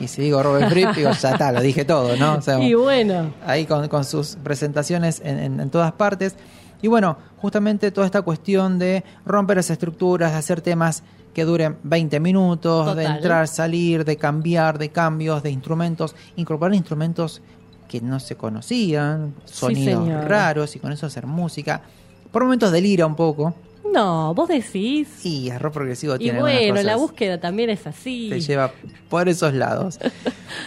Y si digo Robert Fripp, digo, ya está, lo dije todo, ¿no? O sea, Y bueno, ahí con, con sus presentaciones en, en- en todas partes. Y bueno, justamente toda esta cuestión de romper las estructuras, de hacer temas que duren 20 minutos, de entrar, salir, de cambiar, de cambios, de instrumentos, incorporar instrumentos que no se conocían, sonidos raros y con eso hacer música. Por momentos delira un poco. No, vos decís. Sí, rock progresivo Y tiene algunas bueno, la cosas búsqueda también es así. te lleva por esos lados.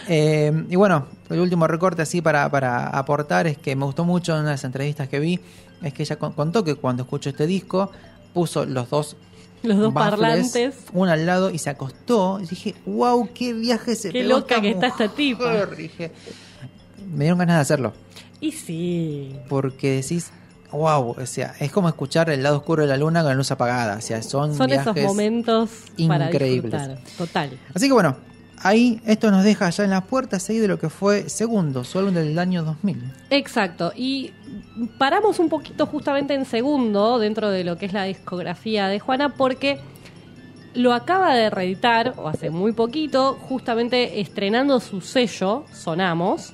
Eh, y bueno, el último recorte así para, para aportar es que me gustó mucho en una de las entrevistas que vi, es que ella con- contó que cuando escuchó este disco puso los dos Los dos baffles, parlantes. uno al lado y se acostó. Y dije, wow, qué viaje se Qué loca que está esta tipa. mujer". Dije, me dieron ganas de hacerlo. Y sí. Porque decís, wow, o sea, es como escuchar el lado oscuro de la luna con la luz apagada. O sea, son, Son esos momentos increíbles. Total. Así que bueno, ahí esto nos deja ya en las puertas ahí de lo que fue segundo, álbum del año 2000. Exacto. Y paramos un poquito justamente en segundo dentro de lo que es la discografía de Juana porque lo acaba de reeditar, o hace muy poquito, justamente estrenando su sello, Sonamos,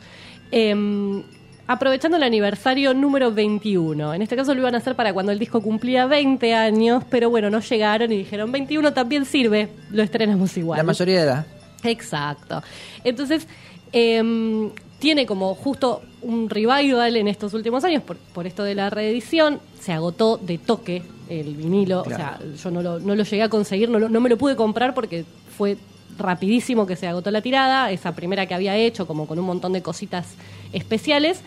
em, aprovechando el aniversario número 21. En este caso lo iban a hacer para cuando el disco cumplía 20 años, pero bueno, no llegaron y dijeron 21 también sirve, lo estrenamos igual. La mayoría de edad. Exacto. Entonces, em, tiene como justo un revival en estos últimos años por, por esto de la reedición. Se agotó de toque el vinilo. Claro. O sea, yo no lo, no lo llegué a conseguir, no, lo- no me lo pude comprar porque fue rapidísimo que se agotó la tirada, esa primera que había hecho, como con un montón de cositas especiales.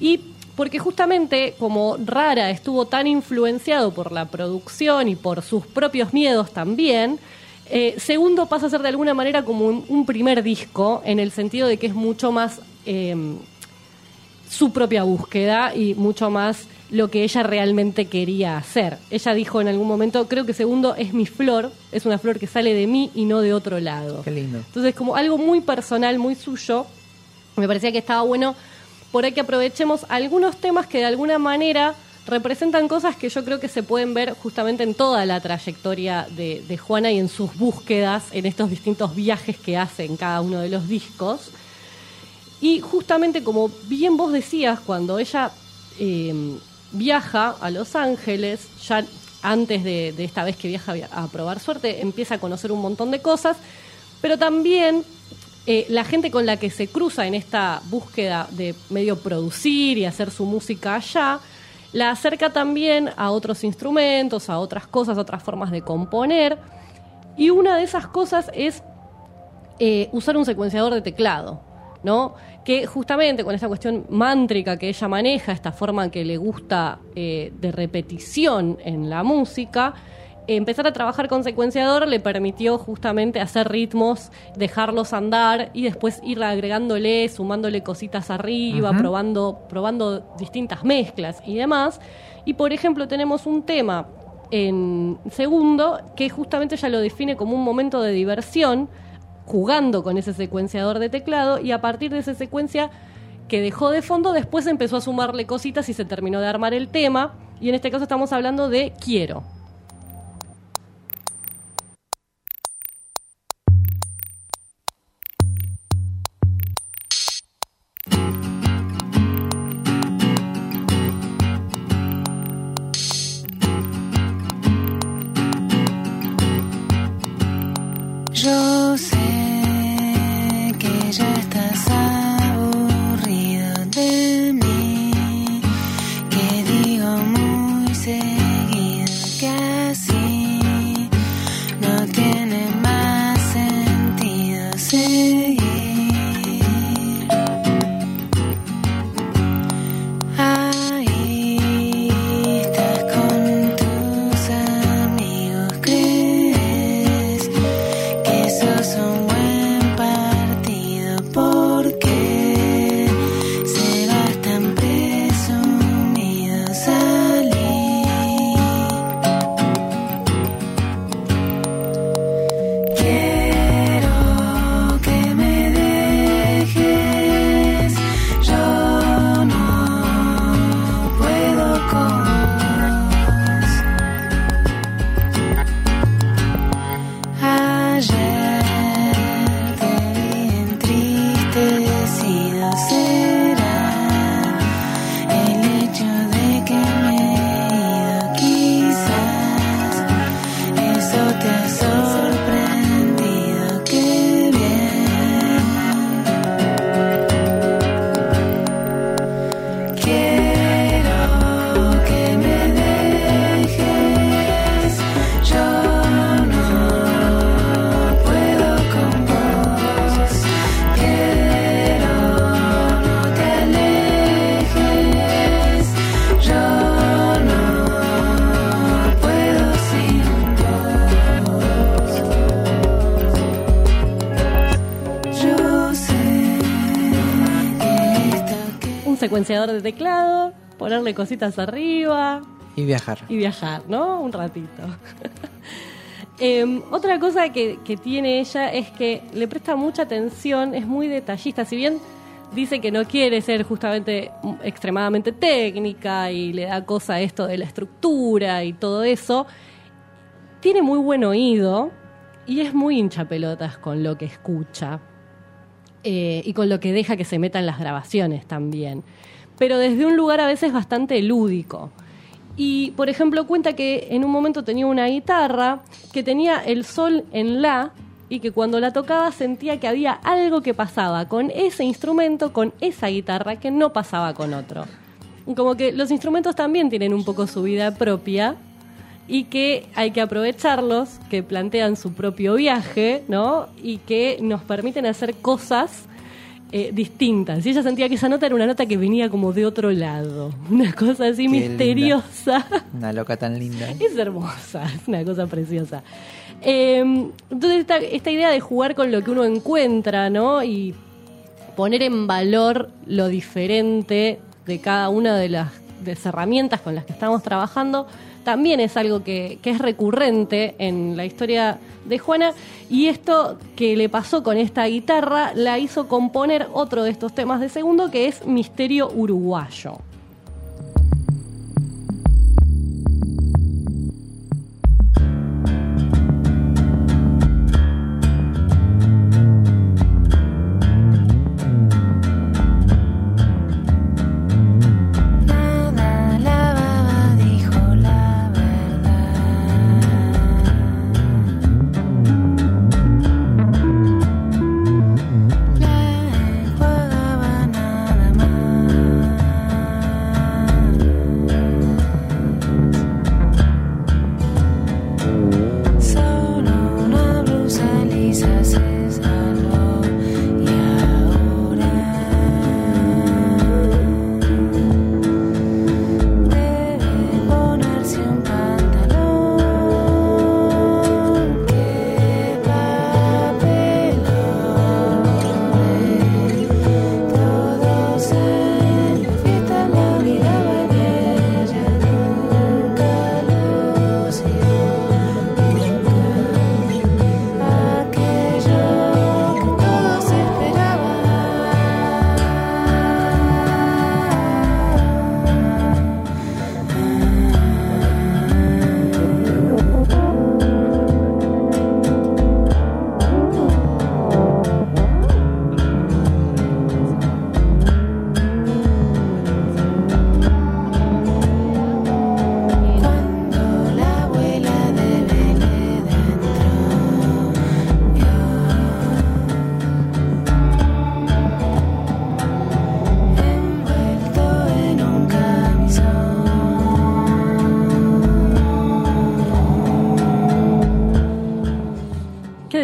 Y porque justamente como Rara estuvo tan influenciado por la producción y por sus propios miedos también, eh, segundo pasa a ser de alguna manera como un, un primer disco, en el sentido de que es mucho más eh, su propia búsqueda y mucho más lo que ella realmente quería hacer. Ella dijo en algún momento, creo que segundo es mi flor, es una flor que sale de mí y no de otro lado. Qué lindo. Entonces, como algo muy personal, muy suyo, me parecía que estaba bueno por ahí que aprovechemos algunos temas que de alguna manera representan cosas que yo creo que se pueden ver justamente en toda la trayectoria de, de Juana y en sus búsquedas, en estos distintos viajes que hace en cada uno de los discos. Y justamente como bien vos decías, cuando ella eh, viaja a Los Ángeles, ya antes de, de esta vez que viaja a probar suerte, empieza a conocer un montón de cosas, pero también eh, la gente con la que se cruza en esta búsqueda de medio producir y hacer su música allá, la acerca también a otros instrumentos, a otras cosas, a otras formas de componer. Y una de esas cosas es eh, usar un secuenciador de teclado, ¿no? Que justamente con esta cuestión mántrica que ella maneja, esta forma que le gusta eh, de repetición en la música, empezar a trabajar con secuenciador le permitió justamente hacer ritmos, dejarlos andar y después ir agregándole, sumándole cositas arriba, probando, probando distintas mezclas y demás. Y por ejemplo tenemos un tema en segundo que justamente ya lo define como un momento de diversión, jugando con ese secuenciador de teclado y a partir de esa secuencia que dejó de fondo, después empezó a sumarle cositas y se terminó de armar el tema. Y en este caso estamos hablando de Quiero. De teclado, ponerle cositas arriba Y viajar. y viajar, ¿no? Un ratito. Em, otra cosa que, que tiene ella es que le presta mucha atención, es muy detallista. Si bien dice que no quiere ser justamente extremadamente técnica y le da cosa a esto de la estructura y todo eso, tiene muy buen oído y es muy hincha pelotas con lo que escucha eh, y con lo que deja que se meta en las grabaciones también. Pero desde un lugar a veces bastante lúdico. Y, por ejemplo, cuenta que en un momento tenía una guitarra que tenía el sol en la y que cuando la tocaba sentía que había algo que pasaba con ese instrumento, con esa guitarra, que no pasaba con otro. Como que los instrumentos también tienen un poco su vida propia y que hay que aprovecharlos, que plantean su propio viaje, ¿no? Y que nos permiten hacer cosas eh, distintas. Y ella sentía que esa nota era una nota que venía como de otro lado, una cosa así Qué misteriosa. Una loca tan linda. Es hermosa, es una cosa preciosa. Eh, entonces, esta, esta idea de jugar con lo que uno encuentra, ¿no? Y poner en valor lo diferente de cada una de las, de las herramientas con las que estamos trabajando, también es algo que, es recurrente en la historia de Juana. Y esto que le pasó con esta guitarra la hizo componer otro de estos temas de segundo, que es Misterio Uruguayo.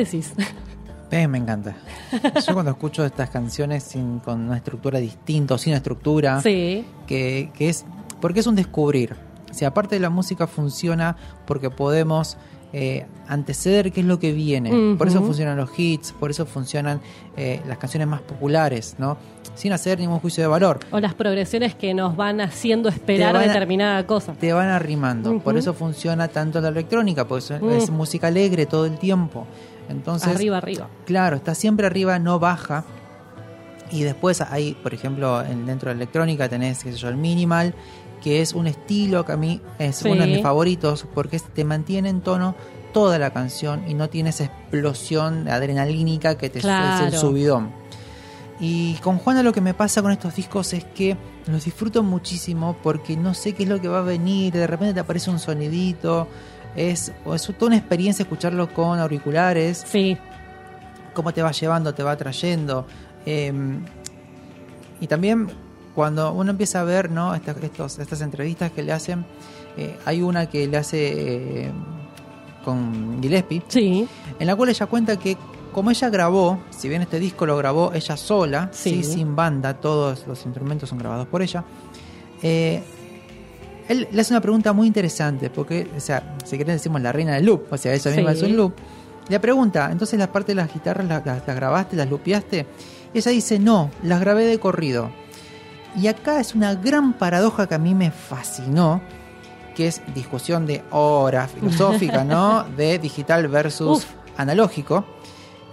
Decís? Eh, me encanta. Yo cuando escucho estas canciones sin, con una estructura distinta o sin estructura, Sí. que, que es porque es un descubrir. O sea, aparte de la música funciona porque podemos eh, anteceder qué es lo que viene. Por eso funcionan los hits, por eso funcionan eh, las canciones más populares, ¿no? Sin hacer ningún juicio de valor. O las progresiones que nos van haciendo esperar Te van a- determinada cosa. Te van arrimando. Por eso funciona tanto la electrónica, porque es, Mm. es música alegre todo el tiempo. Entonces, arriba, arriba. Claro, está siempre arriba, no baja. Y después hay, por ejemplo, en- dentro de la electrónica tenés, qué sé yo, el minimal, que es un estilo que a mí es Sí. uno de mis favoritos, porque te mantiene en tono toda la canción y no tiene esa explosión adrenalínica que te Claro. es el subidón. Y con Juana lo que me pasa con estos discos es que los disfruto muchísimo porque no sé qué es lo que va a venir, de repente te aparece un sonidito, es, es toda una experiencia escucharlo con auriculares. Sí. Cómo te va llevando, te va trayendo. Eh, y también cuando uno empieza a ver ¿no? Estas- estos, estas entrevistas que le hacen, eh, hay una que le hace eh, con Gillespie, sí. en la cual ella cuenta que como ella grabó, si bien este disco lo grabó ella sola, Sí. sí, sin banda, todos los instrumentos son grabados por ella, eh, él le hace una pregunta muy interesante, porque, o sea, si querés decimos la reina del loop, o sea, ella misma Sí. es un loop. Le pregunta, entonces las partes de las guitarras las, las- las grabaste, las lupeaste? Y ella dice, no, las grabé de corrido. Y acá es una gran paradoja que a mí me fascinó, que es discusión de hora filosófica, ¿no? De digital versus Uf. analógico,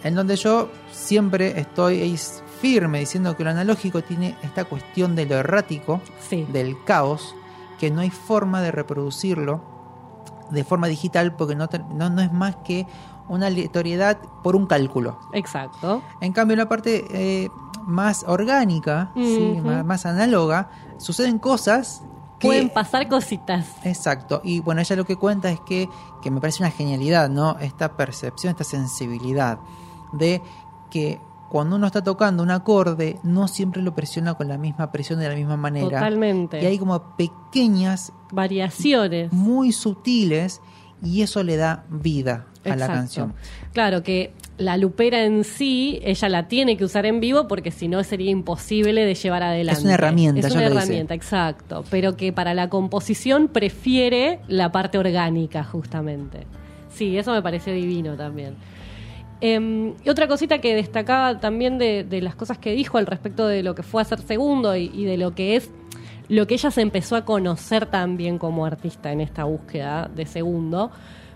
en donde yo siempre estoy firme diciendo que lo analógico tiene esta cuestión de lo errático, Sí. del caos, que no hay forma de reproducirlo de forma digital porque no, te- no, no es más que una aleatoriedad por un cálculo. Exacto. En cambio, en la parte eh, más orgánica, ¿sí? Más, más análoga, suceden cosas que... Pueden pasar cositas. Exacto. Y bueno, ella lo que cuenta es que, que me parece una genialidad, ¿no? Esta percepción, esta sensibilidad de que cuando uno está tocando un acorde, no siempre lo presiona con la misma presión de la misma manera. Totalmente. Y hay como pequeñas Variaciones. muy sutiles y eso le da vida a la canción. Claro que la lupera en sí, ella la tiene que usar en vivo porque si no sería imposible de llevar adelante. Es una herramienta, Es una herramienta, exacto. Pero que para la composición prefiere la parte orgánica, justamente. Sí, eso me pareció divino también. Em, y otra cosita que destacaba también de, de las cosas que dijo al respecto de lo que fue a ser segundo y, y de lo que es lo que ella se empezó a conocer también como artista en esta búsqueda de segundo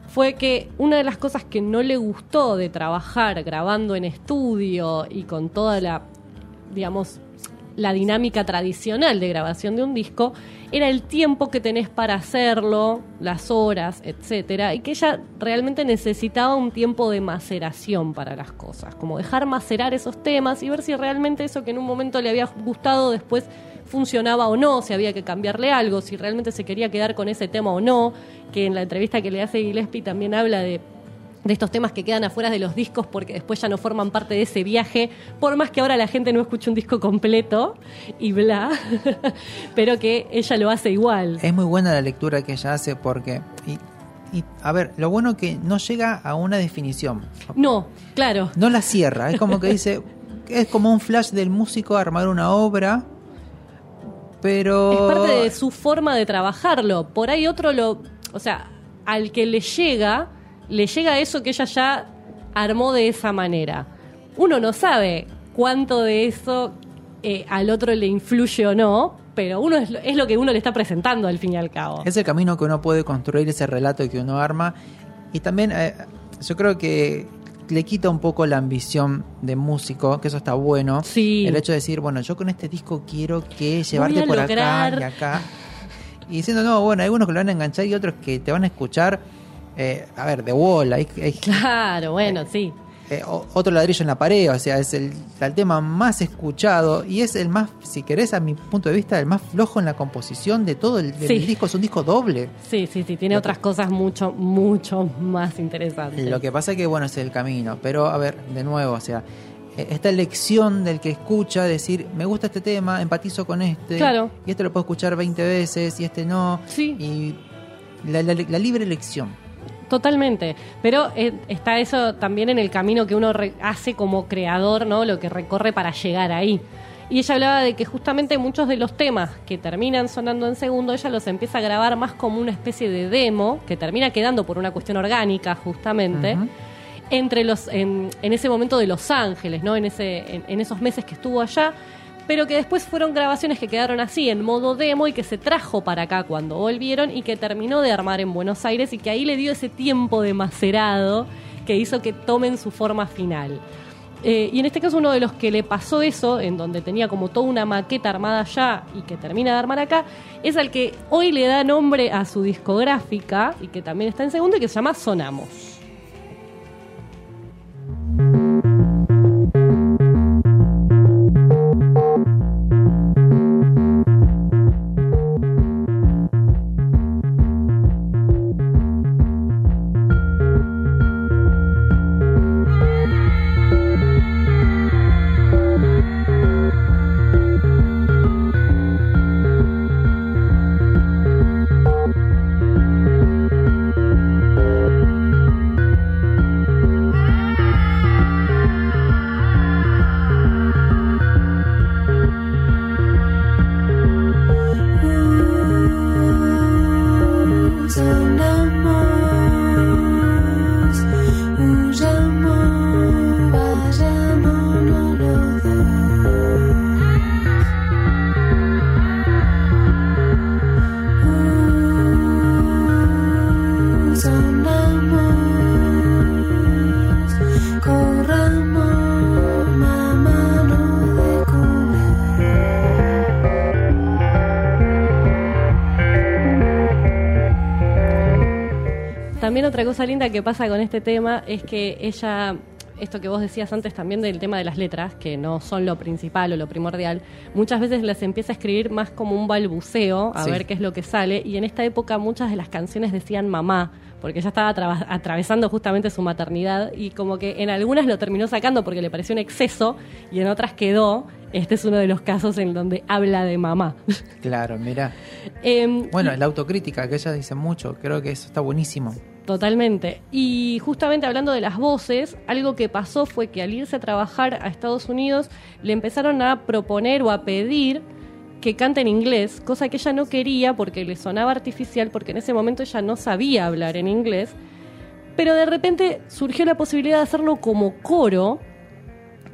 fue que una de las cosas que no le gustó de trabajar grabando en estudio y con toda la, digamos, la dinámica tradicional de grabación de un disco era el tiempo que tenés para hacerlo, las horas, etcétera, y que ella realmente necesitaba un tiempo de maceración para las cosas, como dejar macerar esos temas y ver si realmente eso que en un momento le había gustado después funcionaba o no, si había que cambiarle algo, si realmente se quería quedar con ese tema o no, que en la entrevista que le hace Gillespie también habla de de estos temas que quedan afuera de los discos porque después ya no forman parte de ese viaje, por más que ahora la gente no escuche un disco completo y bla, pero que ella lo hace igual. Es muy buena la lectura que ella hace porque... Y, y, a ver, lo bueno que no llega a una definición. No, claro. No la cierra. Es como que dice... Es como un flash del músico armar una obra. Pero... Es parte de su forma de trabajarlo. Por ahí otro lo... O sea, al que le llega, le llega eso que ella ya armó de esa manera. Uno no sabe cuánto de eso eh, al otro le influye o no, pero uno es lo, es lo que uno le está presentando al fin y al cabo. Es el camino que uno puede construir, ese relato que uno arma. Y también eh, yo creo que le quita un poco la ambición de músico, que eso está bueno. Sí. El hecho de decir, bueno, yo con este disco quiero que llevarte por lograr. acá y acá. Y diciendo, no, bueno, hay algunos que lo van a enganchar y otros que te van a escuchar. Eh, a ver, de wall, hay, hay- Claro, bueno, sí. eh, o- otro ladrillo en la pared, o sea, es el, el tema más escuchado y es el más, si querés, a mi punto de vista, el más flojo en la composición de todo el, Sí. disco. Es un disco doble. Sí, sí, sí, tiene otras cosas mucho, mucho más interesantes. Lo que pasa que, bueno, es el camino. Pero, a ver, de nuevo, o sea, eh, esta elección del que escucha, decir, me gusta este tema, empatizo con este. Claro. Y este lo puedo escuchar 20 veces y este no. Sí. Y la, la- la libre elección. Totalmente. Pero eh, está eso también en el camino que uno re- hace como creador, ¿no? Lo que recorre para llegar ahí. Y ella hablaba de que justamente muchos de los temas que terminan sonando en segundo, ella los empieza a grabar más como una especie de demo, que termina quedando por una cuestión orgánica, justamente, entre los, en, en ese momento de Los Ángeles, ¿no? En, ese, en, en esos meses que estuvo allá, pero que después fueron grabaciones que quedaron así, en modo demo, y que se trajo para acá cuando volvieron y que terminó de armar en Buenos Aires y que ahí le dio ese tiempo de macerado que hizo que tomen su forma final. Eh, y en este caso uno de los que le pasó eso, en donde tenía como toda una maqueta armada allá y que termina de armar acá, es al que hoy le da nombre a su discográfica y que también está en segundo y que se llama Sonamos. Otra cosa linda que pasa con este tema es que ella, esto que vos decías antes también del tema de las letras, que no son lo principal o lo primordial, muchas veces las empieza a escribir más como un balbuceo, a Sí. ver qué es lo que sale, y en esta época muchas de las canciones decían mamá, porque ella estaba atra- atravesando justamente su maternidad y como que en algunas lo terminó sacando porque le pareció un exceso y en otras quedó. Este es uno de los casos en donde habla de mamá. Claro, mira. Em, Bueno, la autocrítica, que ella dice mucho, creo que eso está buenísimo. Totalmente. Y justamente hablando de las voces, algo que pasó fue que al irse a trabajar a Estados Unidos le empezaron a proponer o a pedir que cante en inglés, cosa que ella no quería porque le sonaba artificial, porque en ese momento ella no sabía hablar en inglés. Pero de repente surgió la posibilidad de hacerlo como coro.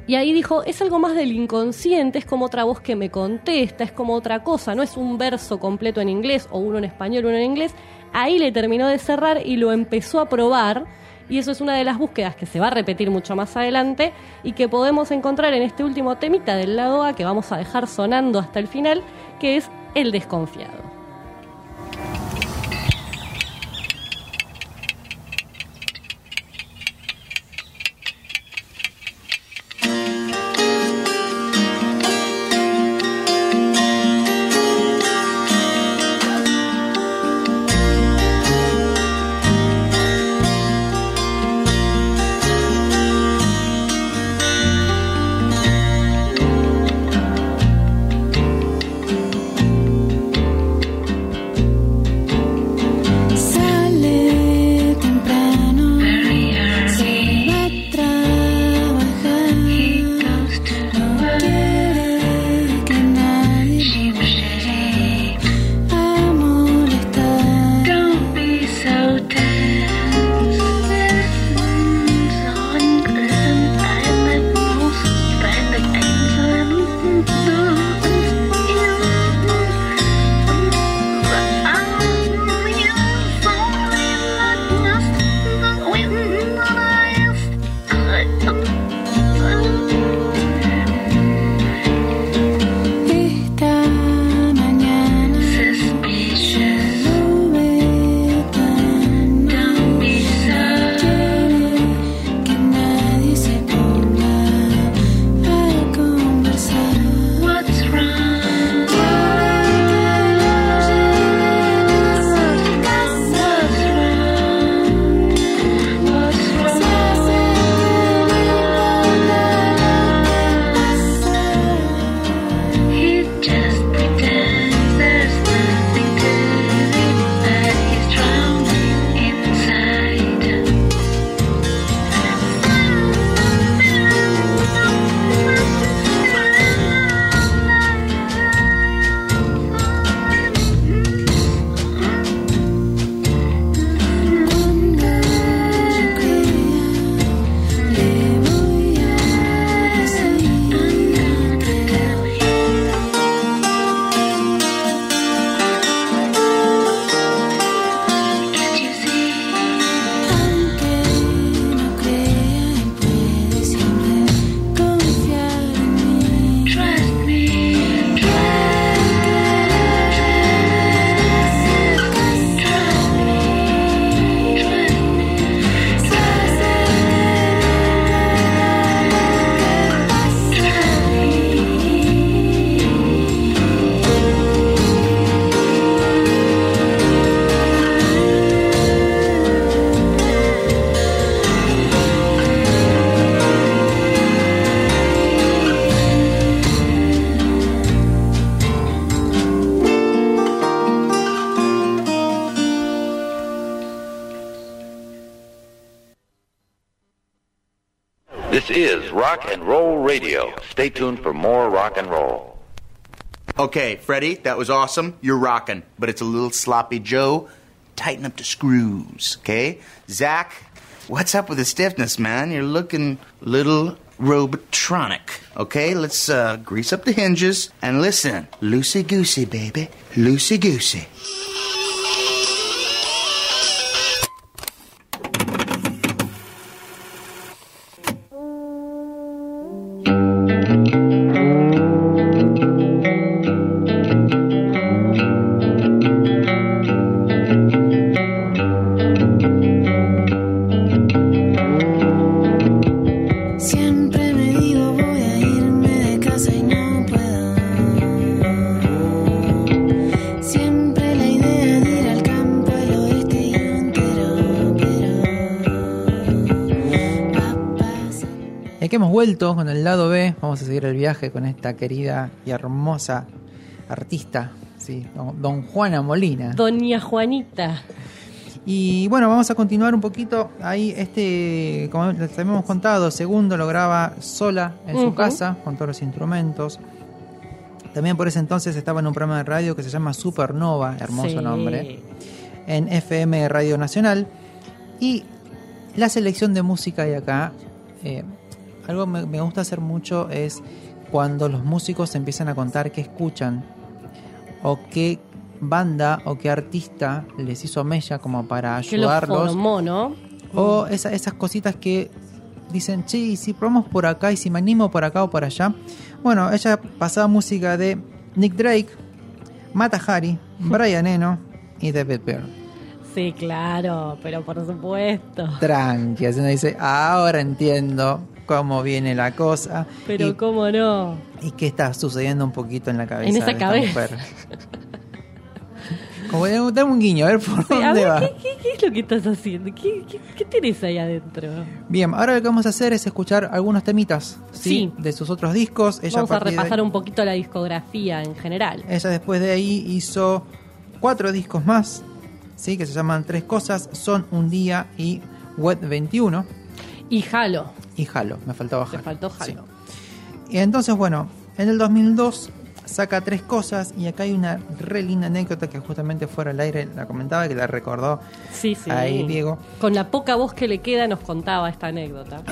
Y ahí dijo, es algo más del inconsciente, es como otra voz que me contesta, es como otra cosa, no es un verso completo en inglés o uno en español, uno en inglés. Ahí le terminó de cerrar y lo empezó a probar. Y eso es una de las búsquedas que se va a repetir mucho más adelante y que podemos encontrar en este último temita del lado A que vamos a dejar sonando hasta el final, que es el desconfiado. Radio. Stay tuned for more rock and roll. Okay, Freddie, that was awesome. You're rocking, but it's a little sloppy Joe. Tighten up the screws, okay? Zach, what's up with the stiffness, man? You're looking little robotronic, okay? Let's uh, grease up the hinges and listen. Loosey goosey, baby. Loosey goosey. Vamos a seguir el viaje con esta querida y hermosa artista, sí, don- Juana Molina. Doña Juanita. Y bueno, vamos a continuar un poquito. Ahí, este, como les habíamos contado, segundo lo graba sola en su casa, con todos los instrumentos. También por ese entonces estaba en un programa de radio que se llama Supernova, hermoso Sí. nombre, en FM Radio Nacional. Y la selección de música de acá, algo me, me gusta hacer mucho es cuando los músicos empiezan a contar qué escuchan o qué banda o qué artista les hizo mella como para Que lo ayudarlos. formó, ¿no? O esa- esas cositas que dicen, che, y si probamos por acá y si me animo por acá o por allá. Bueno, ella pasaba música de Nick Drake, Mata Hari, Brian Eno y David Byrne. Sí, claro, pero por supuesto. Tranqui, así uno dice, ahora entiendo cómo viene la cosa Pero y, cómo no. y qué está sucediendo un poquito en la cabeza En esa de esta cabeza. mujer. Como dame dame un guiño, a ver por Sí, a dónde ver, va. ¿qué, qué, qué es lo que estás haciendo? ¿Qué, qué, qué tenés ahí adentro? Bien, ahora lo que vamos a hacer es escuchar algunos temitas ¿sí? Sí. de sus otros discos. Ella Vamos a de- repasar un poquito la discografía en general. Ella después de ahí hizo cuatro discos más, ¿sí? que se llaman Tres Cosas, Son un Día y Wet 21. Y Halo. Y Halo, me faltaba Halo. faltó Halo. Y entonces, bueno, en el 2002 saca Tres Cosas y acá hay una re linda anécdota que justamente fuera al aire la comentaba que la recordó Sí, sí. ahí Diego. Con la poca voz que le queda nos contaba esta anécdota.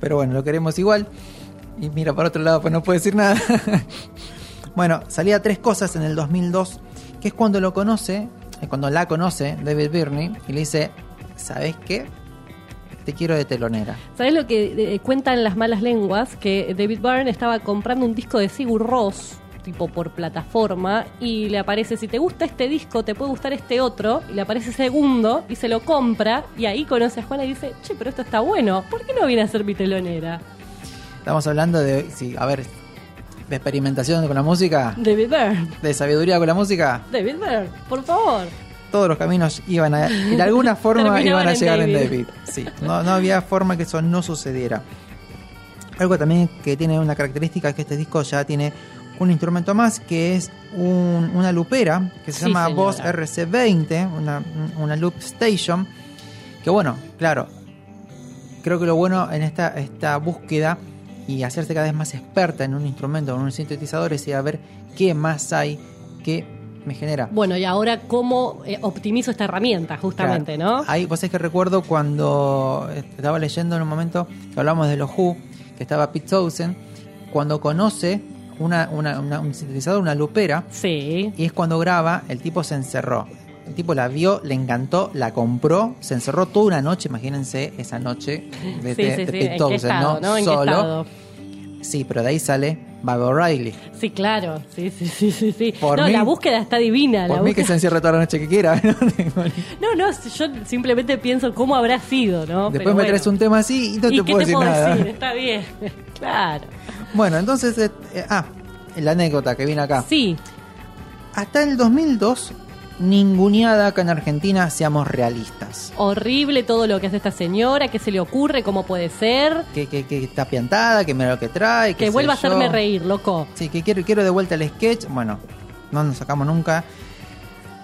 Pero bueno, lo queremos igual. Y mira para otro lado, pues no puede decir nada. bueno, salía tres cosas en el 2002, que es cuando lo conoce, eh, cuando la conoce David Birney, y le dice, ¿sabes qué? Te quiero de telonera. ¿Sabes lo que eh, cuentan las malas lenguas? Que David Byrne estaba comprando un disco de Sigur Rós, tipo por plataforma, y le aparece, si te gusta este disco, te puede gustar este otro, y le aparece segundo, y se lo compra, y ahí conoce a Juana y dice, che, pero esto está bueno, ¿por qué no viene a ser mi telonera? Estamos hablando de, sí, a ver, de experimentación con la música, David Byrne, de sabiduría con la música. David Byrne, por favor. Todos los caminos iban a, de alguna forma iban a llegar en David. David. Sí, no, no había forma que eso no sucediera. Algo también que tiene una característica es que este disco ya tiene un instrumento más que es un- una lupera que se Sí, llama señora. Boss RC20, una, una loop station. Que bueno, claro, creo que lo bueno en esta, esta búsqueda y hacerse cada vez más experta en un instrumento, en un sintetizador, es ir a ver qué más hay que me genera. Bueno, y ahora cómo eh, optimizo esta herramienta, justamente, Claro. ¿no? Ahí, vos sabés que recuerdo cuando estaba leyendo en un momento que hablamos de los Who, que estaba Pete Townsend, cuando conoce una, una- una- un sintetizador, una lupera, sí. y es cuando graba, el tipo se encerró. El tipo la vio, le encantó, la compró, se encerró toda una noche, imagínense esa noche de, Sí, de- sí, de sí. Pete ¿En qué Townsend, estado, ¿no? no? ¿En qué Solo. Sí, pero de ahí sale Baba O'Reilly. Sí, claro. Sí, sí, sí, sí. sí. Por no, mí- la búsqueda está divina. Por la mí que búsqueda- se encierre toda la noche que quiera. ¿no? No, yo simplemente pienso cómo habrá sido, ¿no? Después Pero me bueno. traes un tema así y no ¿Y te qué puedo te decir puedo nada. decir? Está bien. claro. Bueno, entonces, eh, eh, ah, la anécdota que viene acá. Sí. Hasta el 2002, ninguneada acá en Argentina, seamos realistas. Horrible todo lo que hace esta señora, qué se le ocurre, cómo puede ser. Que, que, que está piantada, que mira lo que trae. Que qué vuelva a yo. hacerme reír, loco. Sí, que quiero, quiero de vuelta el sketch. Bueno, no nos sacamos nunca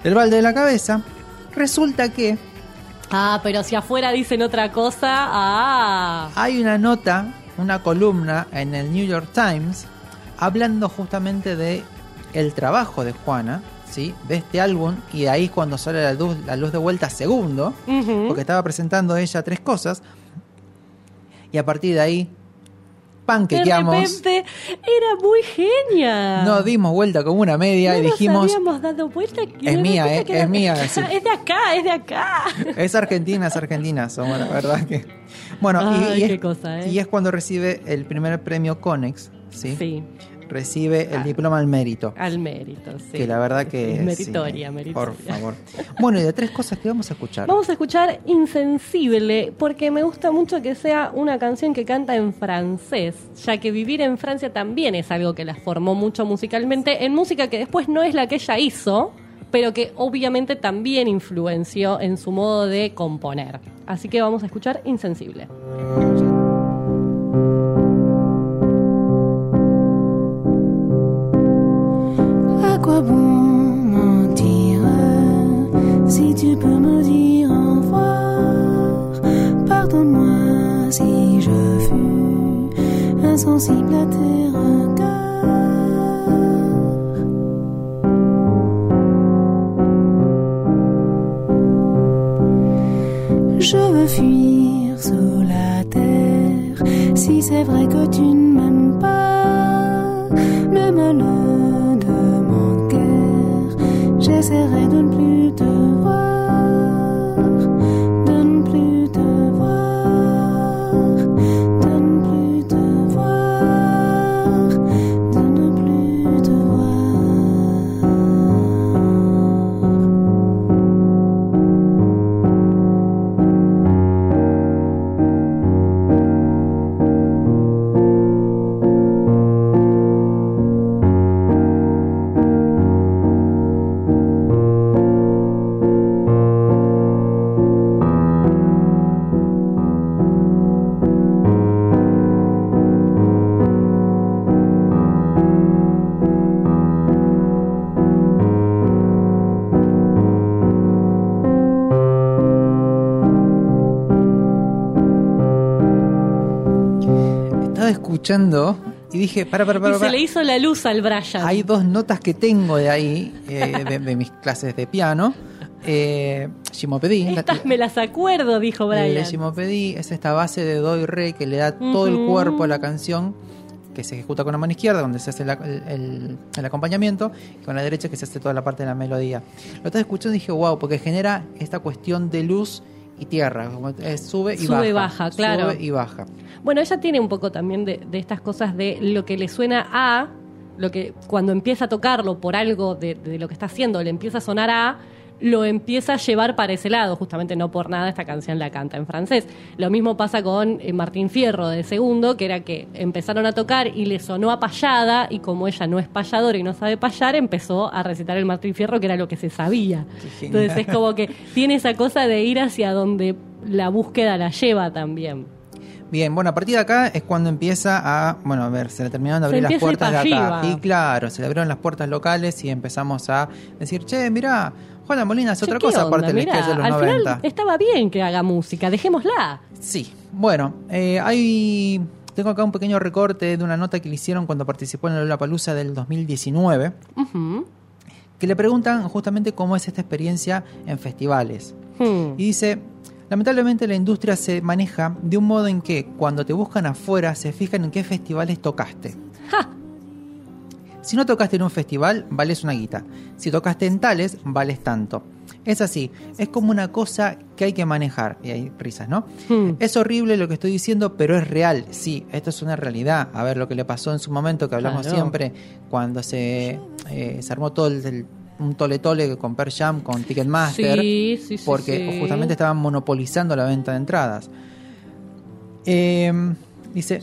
el balde de la cabeza. Resulta que Ah, pero si afuera dicen otra cosa, ah. hay una nota, una columna en el New York Times hablando justamente de el trabajo de Juana, ¿sí? de este álbum, y de ahí es cuando sale la luz, la luz de vuelta segundo, porque estaba presentando ella tres cosas, y a partir de ahí, De panquequeamos, repente era muy genia. nos dimos vuelta como una media No y nos dijimos, habíamos dado vuelta. que Es mía, eh, que es mía, sí. Es de acá, es de acá. es argentina, es argentina, somos la verdad que... Bueno, y- Ay, y, es, cosa, ¿eh? y es cuando recibe el primer premio Conex, ¿sí? Sí, Recibe el diploma al mérito. al mérito, sí. Que la verdad que... Es meritoria, sí, meritoria. Por favor. Bueno, y de tres cosas que vamos a escuchar. Vamos a escuchar Insensible, porque me gusta mucho que sea una canción que canta en francés, ya que vivir en Francia también es algo que la formó mucho musicalmente, en música que después no es la que ella hizo, pero que obviamente también influenció en su modo de componer. Así que vamos a escuchar Insensible. Quoi bon mentir si tu peux me dire au revoir Pardonne-moi si je fus insensible à tes regards. Je veux fuir sous la terre si c'est vrai que tu ne m'aimes pas. Le guère, j'essaierai de ne plus te voir, escuchando y dije, para, para, para. Y se le hizo la luz al Brian. Hay dos notas que tengo de ahí, eh, de, de mis clases de piano. Eh, Shimopedí. la- Estas me las acuerdo, dijo El Brian. Shimopedí es esta base de do y re que le da todo el cuerpo a la canción, que se ejecuta con la mano izquierda, donde se hace la- el, el- el acompañamiento, y con la derecha que se hace toda la parte de la melodía. Lo estaba escuchando y dije, wow, porque genera esta cuestión de luz y tierra, como es sube y Sube baja. y baja, claro. Sube y baja. Bueno, ella tiene un poco también de, de estas cosas de lo que le suena a, lo que cuando empieza a tocarlo por algo de, de lo que está haciendo, le empieza a sonar a, lo empieza a llevar para ese lado, justamente no por nada esta canción la canta en francés. Lo mismo pasa con eh, Martín Fierro de segundo, que era que empezaron a tocar y le sonó a payada, y como ella no es payadora y no sabe payar, empezó a recitar el Martín Fierro, que era lo que se sabía. Entonces es como que tiene esa cosa de ir hacia donde la búsqueda la lleva también. Bien, bueno, a partir de acá es cuando empieza a, bueno, a ver, se le terminaron de abrir las puertas de acá. arriba. Y claro, se le abrieron las puertas locales y empezamos a decir, che, mirá, Juana Molina hace Che, otra ¿qué cosa onda? aparte Mirá, de los al 90. final estaba bien que haga música, dejémosla. Sí, bueno, eh, hay. Tengo acá un pequeño recorte de una nota que le hicieron cuando participó en la Palusa del 2019, Ujú. que le preguntan justamente cómo es esta experiencia en festivales. Hmm. Y dice, lamentablemente la industria se maneja de un modo en que cuando te buscan afuera se fijan en qué festivales tocaste. Si no tocaste en un festival, vales una guita. Si tocaste en tales, vales tanto. Es así, es como una cosa que hay que manejar. Y hay risas, ¿no? Hmm. Es horrible lo que estoy diciendo, pero es real. Sí, esto es una realidad. A ver lo que le pasó en su momento, que hablamos Claro. siempre, cuando se, eh, se armó todo el, el- un tole tole con Per Jam, con Ticketmaster, Sí, sí, sí, porque justamente estaban monopolizando la venta de entradas. Eh, dice,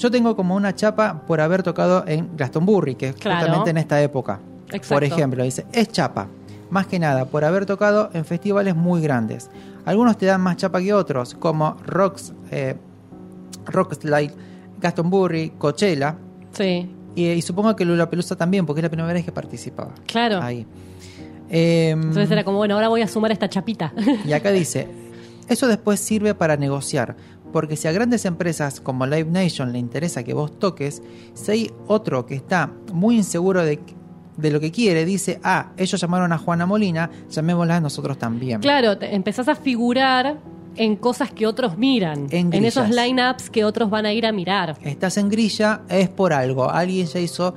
yo tengo como una chapa por haber tocado en Glastonbury, que es Claro. justamente en esta época. Exacto. Por ejemplo, dice, es chapa. Más que nada, por haber tocado en festivales muy grandes. Algunos te dan más chapa que otros, como Rocks, eh, Rockslide, Glastonbury, Coachella. Sí, Y, y supongo que Lula Pelusa también, porque es la primera vez que participaba. claro. Ahí. Em, Entonces era como, bueno, ahora voy a sumar esta chapita. y acá dice, eso después sirve para negociar, porque si a grandes empresas como Live Nation le interesa que vos toques, si hay otro que está muy inseguro de, de lo que quiere, dice, ah, ellos llamaron a Juana Molina, llamémosla nosotros también. claro, te- empezás a figurar en cosas que otros miran, En en, esos lineups que otros van a ir a mirar. Estás en grilla, es por algo, alguien ya hizo,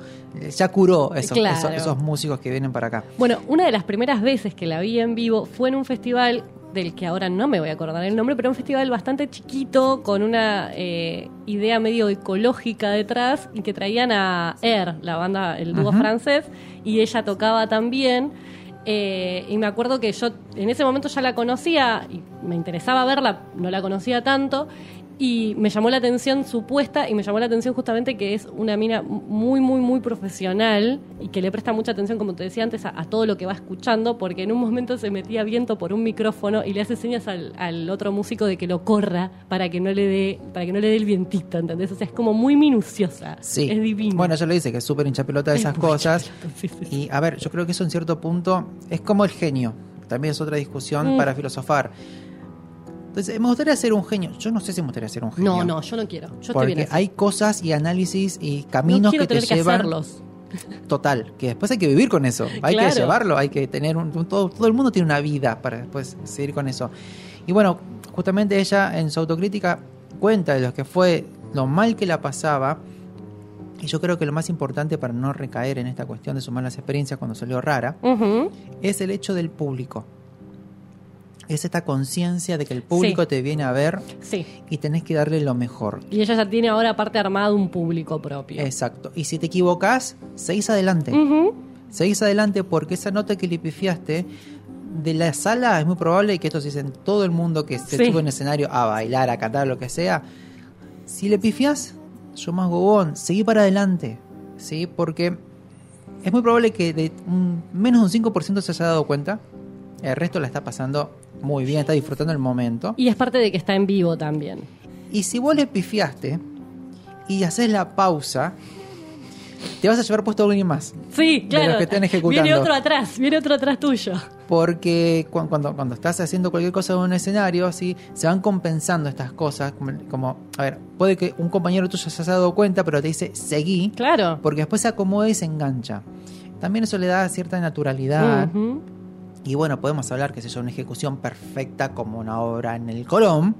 ya curó esos, Claro. esos, esos músicos que vienen para acá. Bueno, una de las primeras veces que la vi en vivo fue en un festival del que ahora no me voy a acordar el nombre, pero un festival bastante chiquito, con una eh, idea medio ecológica detrás, y que traían a Air, la banda, el dúo francés, y ella tocaba también. eh, y me acuerdo que yo en ese momento ya la conocía y me interesaba verla, no la conocía tanto. Y me llamó la atención su puesta y me llamó la atención justamente que es una mina muy, muy, muy profesional y que le presta mucha atención, como te decía antes, a, a todo lo que va escuchando, porque en un momento se metía viento por un micrófono y le hace señas al, al otro músico de que lo corra para que no le dé, para que no le dé el vientito, ¿entendés? O sea, es como muy minuciosa. Sí. Es divino. Bueno, ella le dice que es súper hincha pelota de Es esas cosas. Y a ver, yo creo que eso en cierto punto es como el genio. También es otra discusión Mm. para filosofar. Entonces, me gustaría ser un genio. Yo no sé si me gustaría ser un genio. No, no, yo no quiero. Yo estoy porque bien así. hay cosas y análisis y no caminos que te que llevan. hacerlos. Total, que después hay que vivir con eso. Hay Claro. que llevarlo, hay que tener un, un- todo, todo el mundo tiene una vida para después seguir con eso. Y bueno, justamente ella en su autocrítica cuenta de lo que fue lo mal que la pasaba. Y yo creo que lo más importante para no recaer en esta cuestión de sus malas experiencias cuando salió rara es el hecho del público. Es esta conciencia de que el público Sí. te viene a ver Sí. y tenés que darle lo mejor. Y ella ya tiene ahora aparte armado un público propio. Exacto. Y si te equivocas, seguís adelante. Ujú. Seguís adelante porque esa nota que le pifiaste de la sala es muy probable que esto se dice en todo el mundo que se Sí. sube en escenario a bailar, a cantar, lo que sea. Si le pifias, yo más gobón, seguí para adelante. ¿Sí? Porque es muy probable que de un, menos de un 5% se haya dado cuenta. El resto la está pasando muy bien, está disfrutando el momento. Y es parte de que está en vivo también. Y si vos le pifiaste y haces la pausa, te vas a llevar puesto a alguien más. Sí, De claro. los que están ejecutando. Viene otro atrás, viene otro atrás tuyo. Porque cu- cuando, cuando estás haciendo cualquier cosa en un escenario, así, se van compensando estas cosas. Como, como, a ver, puede que un compañero tuyo se haya dado cuenta, pero te dice seguí. Claro. Porque después se acomoda y se engancha. También eso le da cierta naturalidad. Y bueno, podemos hablar que es una ejecución perfecta como una obra en el Colón.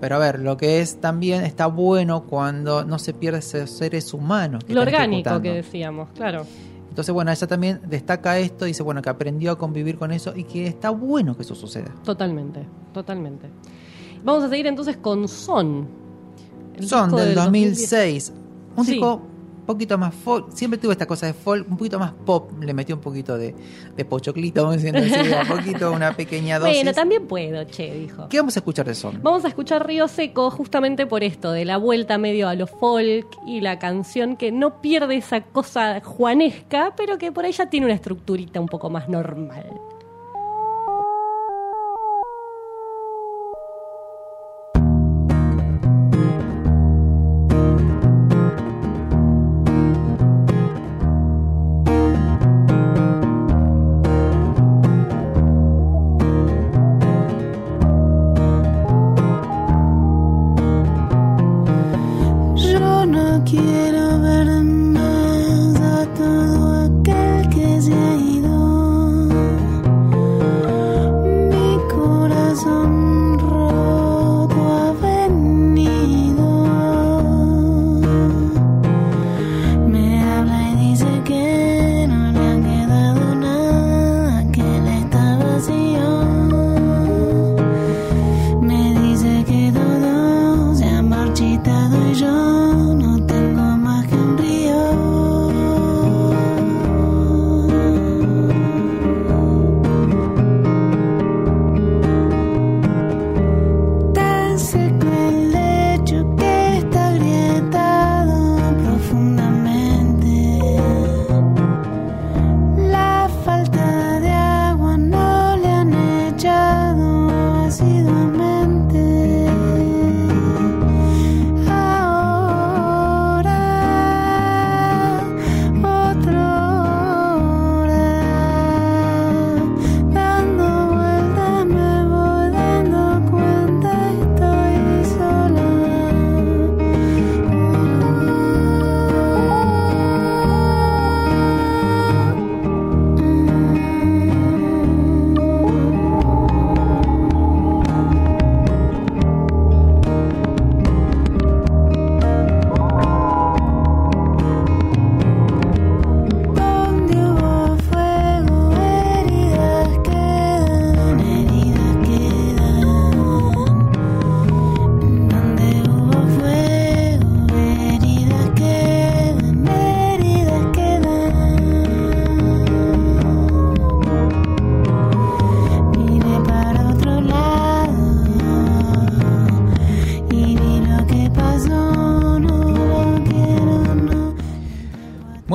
Pero a ver, lo que es también está bueno cuando no se pierde esos seres humanos. que Lo orgánico ejecutando. que decíamos, claro. Entonces, bueno, ella también destaca esto, dice, bueno, que aprendió a convivir con eso y que está bueno que eso suceda. Totalmente, totalmente. Vamos a seguir entonces con Son. Son disco del 2006. Un Sí. disco poquito más folk. Siempre tuve esta cosa de folk, un poquito más pop. Le metió un poquito de, de pochoclito, vamos diciendo así, un poquito, una pequeña dosis. Bueno, también puedo, che, dijo. ¿Qué vamos a escuchar de Son? Vamos a escuchar Río Seco justamente por esto, de la vuelta medio a lo folk y la canción que no pierde esa cosa juanesca, pero que por ahí ya tiene una estructurita un poco más normal.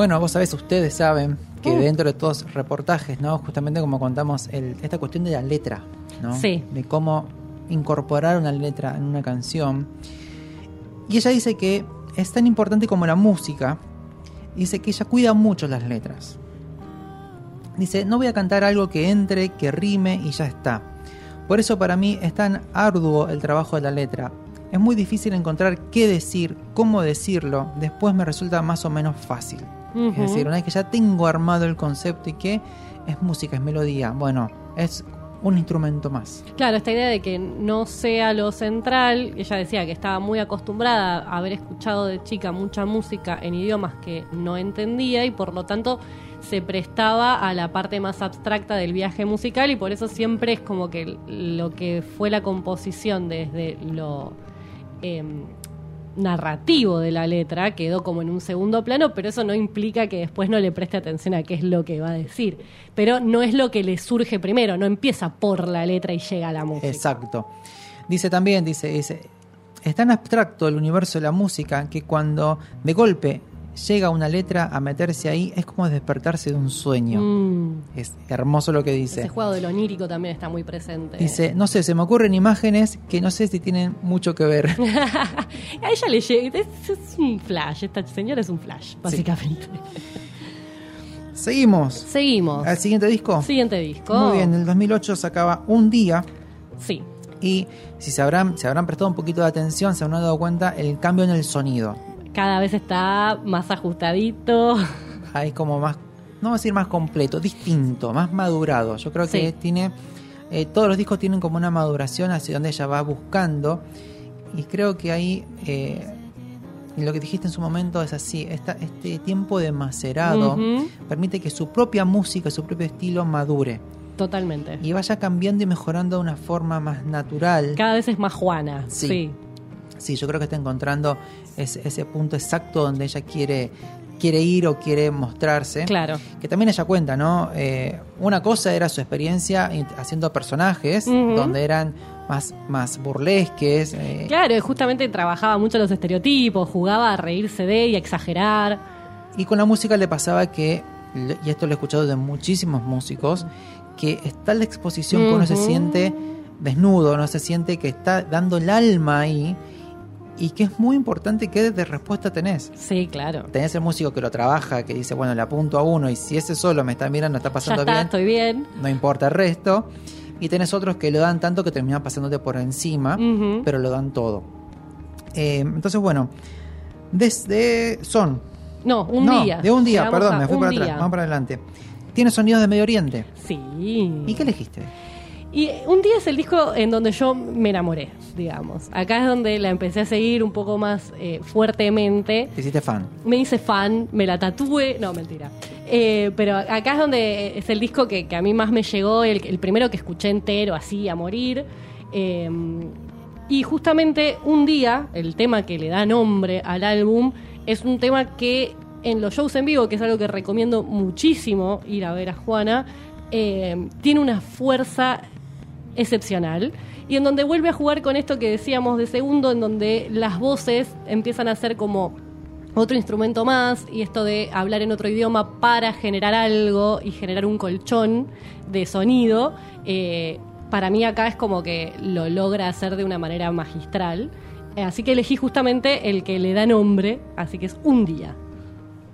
Bueno, vos sabés, ustedes saben que Uh. dentro de todos los reportajes, ¿no? Justamente como contamos el- esta cuestión de la letra, ¿no? Sí. De cómo incorporar una letra en una canción. Y ella dice que es tan importante como la música. Dice que ella cuida mucho las letras. Dice, no voy a cantar algo que entre, que rime y ya está. Por eso para mí es tan arduo el trabajo de la letra. Es muy difícil encontrar qué decir, cómo decirlo. Después me resulta más o menos fácil. Es decir, una vez que ya tengo armado el concepto y que es música, es melodía, bueno, es un instrumento más. Claro, esta idea de que no sea lo central, ella decía que estaba muy acostumbrada a haber escuchado de chica mucha música en idiomas que no entendía y por lo tanto se prestaba a la parte más abstracta del viaje musical y por eso siempre es como que lo que fue la composición desde lo em, narrativo de la letra quedó como en un segundo plano, pero eso no implica que después no le preste atención a qué es lo que va a decir. Pero no es lo que le surge primero, no empieza por la letra y llega a la música. Exacto. Dice también, dice, dice, es tan abstracto el universo de la música que cuando de golpe llega una letra a meterse ahí es como despertarse de un sueño. Mm. Es hermoso lo que dice. Ese juego del onírico también está muy presente. Dice, no sé, se me ocurren imágenes que no sé si tienen mucho que ver. a ella le llega, es, es un flash, esta señora es un flash, básicamente. Seguimos. Seguimos. ¿Al siguiente disco? Siguiente disco. Muy bien, en el 2008 sacaba Un Día. Sí. Y si se habrán, se habrán prestado un poquito de atención, se habrán dado cuenta el cambio en el sonido. Cada vez está más ajustadito. Ahí como más, no voy a decir más completo, distinto, más madurado. Yo creo que Sí. tiene, eh, todos los discos tienen como una maduración hacia donde ella va buscando. Y creo que ahí, eh, lo que dijiste en su momento es así, esta, este tiempo de macerado permite que su propia música, su propio estilo madure. Totalmente. Y vaya cambiando y mejorando de una forma más natural. Cada vez es más Juana. Sí. Sí. Sí, yo creo que está encontrando ese, ese punto exacto donde ella quiere, quiere ir o quiere mostrarse. Claro. Que también ella cuenta, ¿no? Eh, una cosa era su experiencia haciendo personajes, donde eran más, más burlesques. eh, Claro, justamente trabajaba mucho los estereotipos, jugaba a reírse de y a exagerar. Y con la música le pasaba que, y esto lo he escuchado de muchísimos músicos, que está la exposición que uno se siente desnudo, no se siente que está dando el alma ahí y que es muy importante qué de respuesta tenés. Sí, claro. Tenés el músico que lo trabaja, que dice, bueno, le apunto a uno y si ese solo me está mirando, está Ya pasando está, bien, estoy bien. no importa el resto. Y tenés otros que lo dan tanto que terminan pasándote por encima, pero lo dan todo. Eh, entonces, bueno, desde Son. No, un No, día. De un día, Llegamos perdón, a me fui para día. atrás. Vamos para adelante. Tiene sonidos de Medio Oriente. Sí. ¿Y qué elegiste? Y un día es el disco en donde yo me enamoré, digamos. Acá es donde la empecé a seguir un poco más eh, fuertemente. Te hiciste fan. Me hice fan, me la tatué. No, mentira. Eh, pero acá es donde es el disco que, que a mí más me llegó, el, el primero que escuché entero, así, a morir. Eh, y justamente un día, el tema que le da nombre al álbum, es un tema que en los shows en vivo, que es algo que recomiendo muchísimo ir a ver a Juana, eh, tiene una fuerza excepcional y en donde vuelve a jugar con esto que decíamos de segundo, en donde las voces empiezan a ser como otro instrumento más y esto de hablar en otro idioma para generar algo y generar un colchón de sonido, eh, para mí acá es como que lo logra hacer de una manera magistral. Eh, Así que elegí justamente el que le da nombre, así que es un día.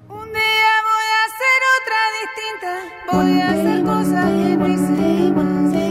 Un día voy a hacer otra distinta. Voy a hacer cosas que no hice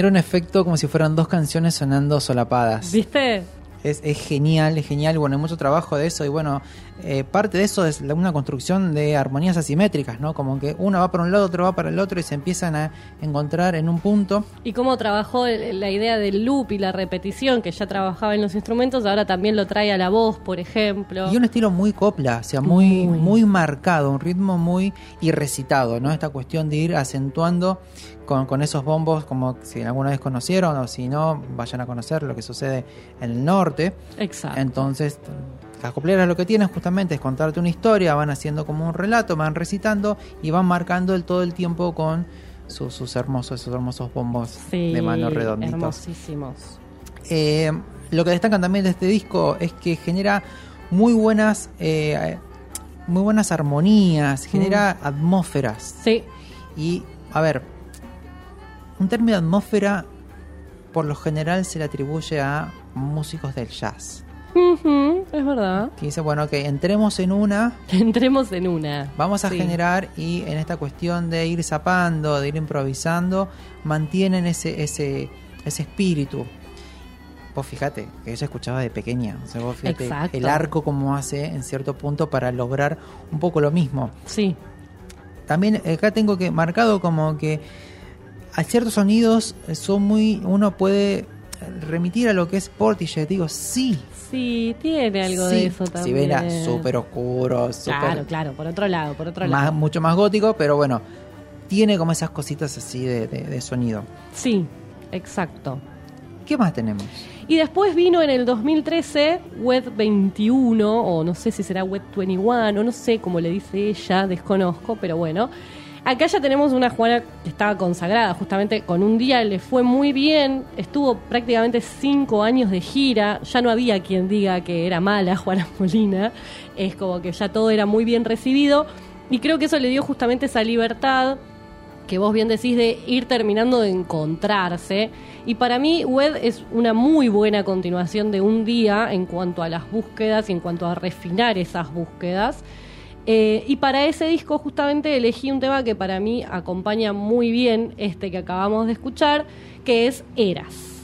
genera un efecto como si fueran dos canciones sonando solapadas. ¿Viste? Es, es genial, es genial. Bueno, hay mucho trabajo de eso y bueno, eh, parte de eso es la- una construcción de armonías asimétricas, ¿no? Como que uno va para un lado, otro va para el otro y se empiezan a encontrar en un punto. Y cómo trabajó la idea del loop y la repetición, que ya trabajaba en los instrumentos, ahora también lo trae a la voz, por ejemplo. Y un estilo muy copla, o sea, muy, muy marcado, un ritmo muy y recitado, ¿no? Esta cuestión de ir acentuando con, con esos bombos, como si alguna vez conocieron o si no, vayan a conocer lo que sucede en el norte. Exacto. Entonces, las copleras lo que tienen justamente es contarte una historia, van haciendo como un relato, van recitando y van marcando el, todo el tiempo con sus, sus hermosos, esos hermosos bombos Sí, de mano redonditos. hermosísimos. Eh, lo que destacan también de este disco es que genera muy buenas eh, muy buenas armonías, genera atmósferas. Sí. Y, a ver, un término de atmósfera por lo general se le atribuye a músicos del jazz. Ujú, es verdad. Que dice, bueno, que entremos en una, Entremos en una. vamos a Sí. generar y en esta cuestión de ir zapando, de ir improvisando, mantienen ese, ese, ese espíritu. Vos fíjate, que ella escuchaba de pequeña. O sea, vos fíjate Exacto. el arco como hace en cierto punto para lograr un poco lo mismo. Sí. También acá tengo que marcado como que a ciertos sonidos son muy. uno puede remitir a lo que es Portishead. Digo, sí. Sí, tiene algo sí. de eso Si también. ven a súper oscuro, súper Claro, claro, por otro lado, por otro más, lado. mucho más gótico, pero bueno, tiene como esas cositas así de, de- de sonido. Sí, exacto. ¿Qué más tenemos? Y después vino en el 2013 Wet 21, o no sé si será Wet 21, o no sé cómo le dice ella, desconozco, pero bueno. Acá ya tenemos una Juana que estaba consagrada, justamente con un día le fue muy bien, estuvo prácticamente cinco años de gira, ya no había quien diga que era mala Juana Molina, es como que ya todo era muy bien recibido, y creo que eso le dio justamente esa libertad que vos bien decís de ir terminando de encontrarse. Y para mí, Wed es una muy buena continuación de un día en cuanto a las búsquedas y en cuanto a refinar esas búsquedas. Eh, y para ese disco justamente elegí un tema que para mí acompaña muy bien este que acabamos de escuchar, que es Eras. Eras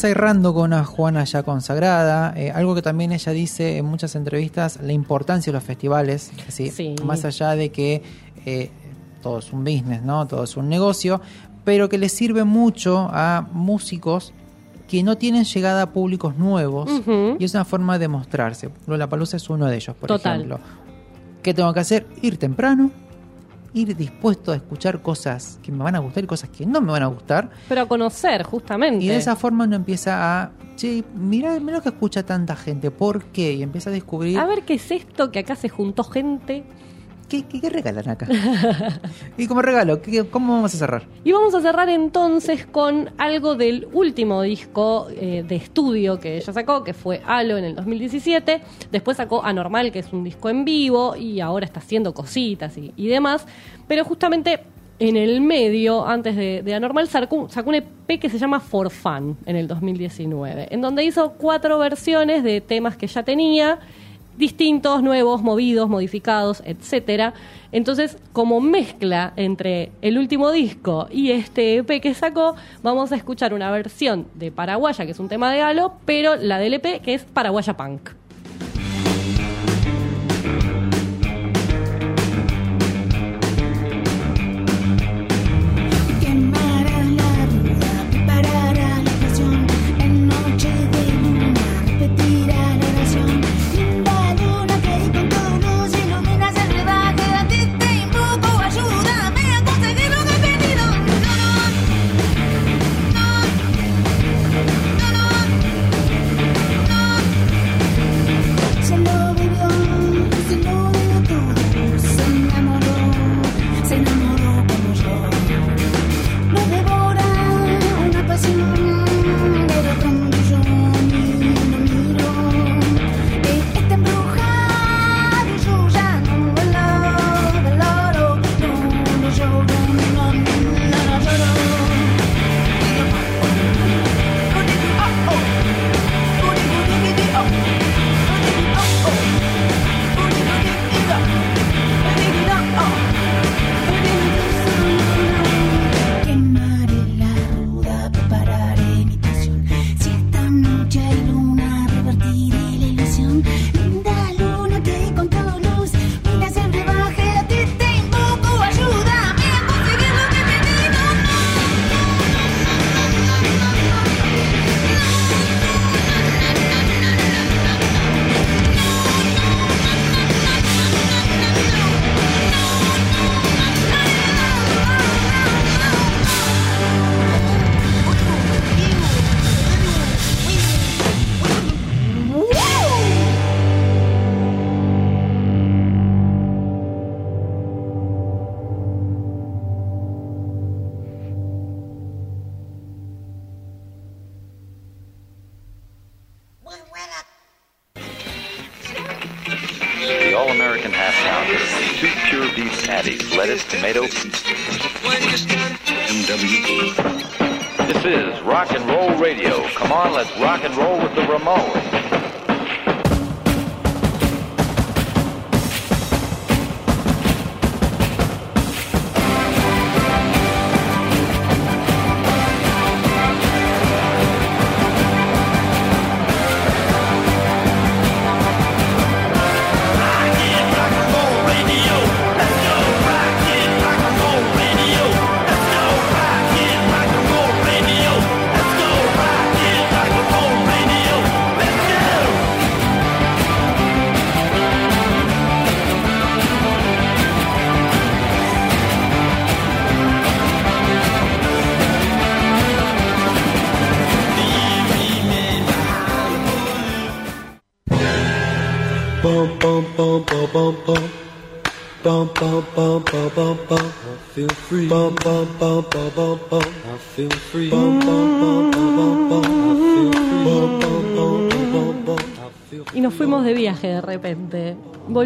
cerrando con una Juana ya consagrada, eh, algo que también ella dice en muchas entrevistas, la importancia de los festivales, ¿sí? Sí. más allá de que eh, todo es un business, ¿no? todo es un negocio, pero que le sirve mucho a músicos que no tienen llegada a públicos nuevos y es una forma de mostrarse. Lollapalooza es uno de ellos, por Total. ejemplo. ¿Qué tengo que hacer? Ir temprano, ir dispuesto a escuchar cosas que me van a gustar y cosas que no me van a gustar. Pero a conocer, justamente. Y de esa forma uno empieza a, che, mira, mira lo que escucha tanta gente, ¿por qué? Y empieza a descubrir A ver qué es esto que acá se juntó gente. ¿Qué, qué, regalan acá? y como regalo, ¿qué- ¿cómo vamos a cerrar? Y vamos a cerrar entonces con algo del último disco eh, de estudio que ella sacó, que fue Halo en el 2017. Después sacó Anormal, que es un disco en vivo, y ahora está haciendo cositas y, demás. Pero justamente en el medio, antes de, de Anormal, sacó, sacó un EP que se llama For Fun en el 2019, en donde hizo cuatro versiones de temas que ya tenía distintos, nuevos, movidos, modificados, etcétera. Entonces, como mezcla entre el último disco y este EP que sacó, vamos a escuchar una versión de Paraguaya, que es un tema de Halo, pero la del EP que es Paraguaya Punk.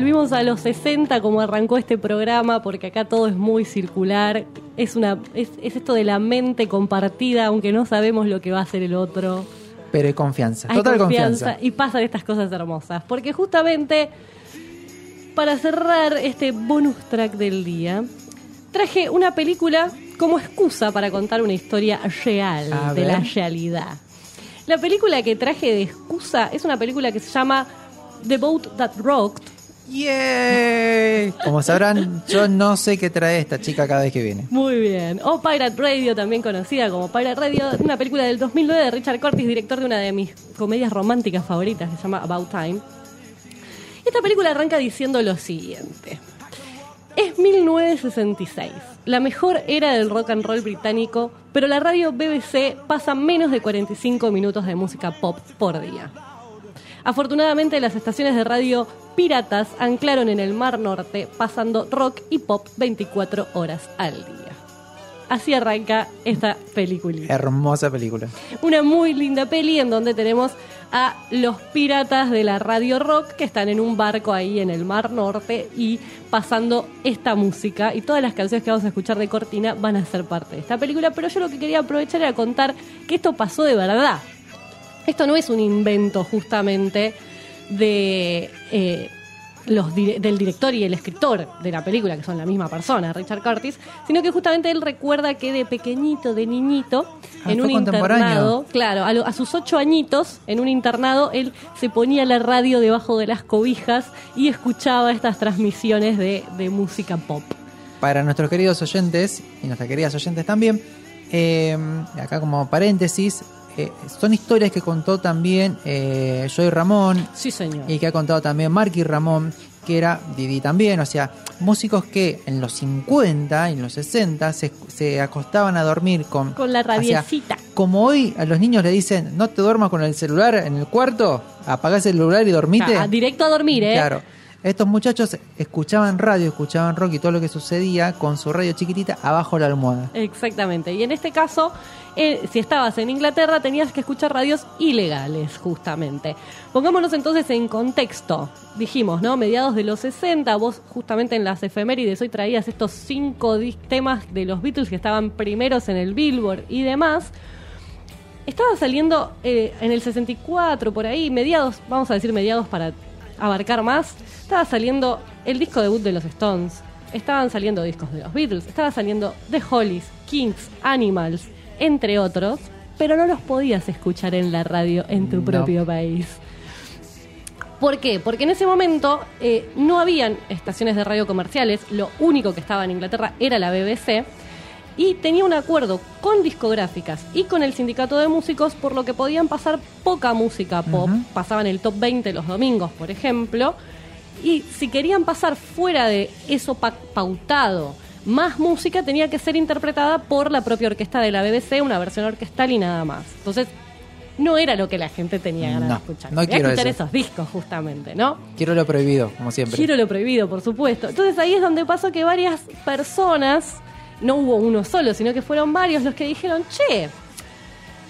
Volvimos a los 60 como arrancó este programa, porque acá todo es muy circular. Es, una, es, es esto de la mente compartida, aunque no sabemos lo que va a hacer el otro. Pero hay confianza, Hay total confianza. y pasan estas cosas hermosas. Porque justamente para cerrar este bonus track del día, traje una película como excusa para contar una historia real A de ver. la realidad. La película que traje de excusa es una película que se llama The Boat That Rocked. ¡Yay! Como sabrán, yo no sé qué trae esta chica cada vez que viene. Muy bien. O Pirate Radio, también conocida como Pirate Radio, una película del 2009 de Richard Curtis, director de una de mis comedias románticas favoritas, que se llama About Time. Esta película arranca diciendo lo siguiente. Es 1966, la mejor era del rock and roll británico, pero la radio BBC pasa menos de 45 minutos de música pop por día. Afortunadamente, las estaciones de radio piratas anclaron en el Mar Norte, pasando rock y pop 24 horas al día. Así arranca esta película. Hermosa película. Una muy linda peli en donde tenemos a los piratas de la radio rock que están en un barco ahí en el Mar Norte y pasando esta música y todas las canciones que vamos a escuchar de Cortina van a ser parte de esta película, pero yo lo que quería aprovechar era contar que esto pasó de verdad. Esto no es un invento justamente de eh, los dire- del director y el escritor de la película, que son la misma persona, Richard Curtis, sino que justamente él recuerda que de pequeñito, de niñito, Ah, en un internado, claro, a, lo- a sus ocho añitos, en un internado, él se ponía la radio debajo de las cobijas y escuchaba estas transmisiones de, de música pop. Para nuestros queridos oyentes y nuestras queridas oyentes también, eh, acá como paréntesis, eh, son historias que contó también eh, Joy Ramón Sí, señor. y que ha contado también Marky Ramón, que era Didi también, o sea, músicos que en los 50 y en los 60 se, se acostaban a dormir con... Con la o sea, radiecita. como hoy a los niños le dicen, no te duermas con el celular en el cuarto, apagás el celular y dormite. Ah, directo a dormir, ¿eh? Claro. Estos muchachos escuchaban radio, escuchaban rock y todo lo que sucedía con su radio chiquitita abajo la almohada. Exactamente. Y en este caso, eh, si estabas en Inglaterra, tenías que escuchar radios ilegales, justamente. Pongámonos entonces en contexto. Dijimos, ¿no? Mediados de los 60, vos justamente en las efemérides hoy traías estos cinco temas de los Beatles que estaban primeros en el Billboard y demás. Estaba saliendo eh, en el 64, por ahí, mediados, vamos a decir mediados para abarcar más, estaba saliendo el disco debut de los Stones, estaban saliendo discos de los Beatles, estaba saliendo The Hollies, Kings, Animals, entre otros, pero no los podías escuchar en la radio en tu No. propio país. ¿Por qué? Porque en ese momento eh, no habían estaciones de radio comerciales, lo único que estaba en Inglaterra era la BBC, y tenía un acuerdo con discográficas y con el sindicato de músicos por lo que podían pasar poca música pop, pasaban el top 20 los domingos, por ejemplo, y si querían pasar fuera de eso pa- pautado, más música tenía que ser interpretada por la propia orquesta de la BBC, una versión orquestal y nada más. Entonces, no era lo que la gente tenía ganas No, de escuchar. no Quería quiero escuchar eso. esos discos, justamente, ¿no? Quiero lo prohibido, como siempre. Quiero lo prohibido, por supuesto. Entonces ahí es donde pasó que varias personas, no hubo uno solo, sino que fueron varios los que dijeron, che,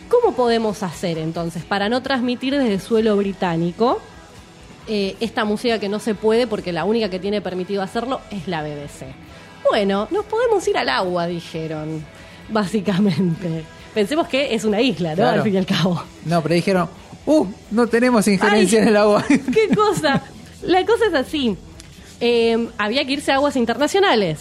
¿cómo podemos hacer entonces para no transmitir desde suelo británico eh, esta música que no se puede porque la única que tiene permitido hacerlo es la BBC? Bueno, nos podemos ir al agua, dijeron, básicamente. Pensemos que es una isla, ¿no? Claro. Al fin y al cabo. No, pero dijeron, uh, no tenemos injerencia Ay. en el agua. ¿Qué cosa? La cosa es así. Eh, había que irse a aguas internacionales.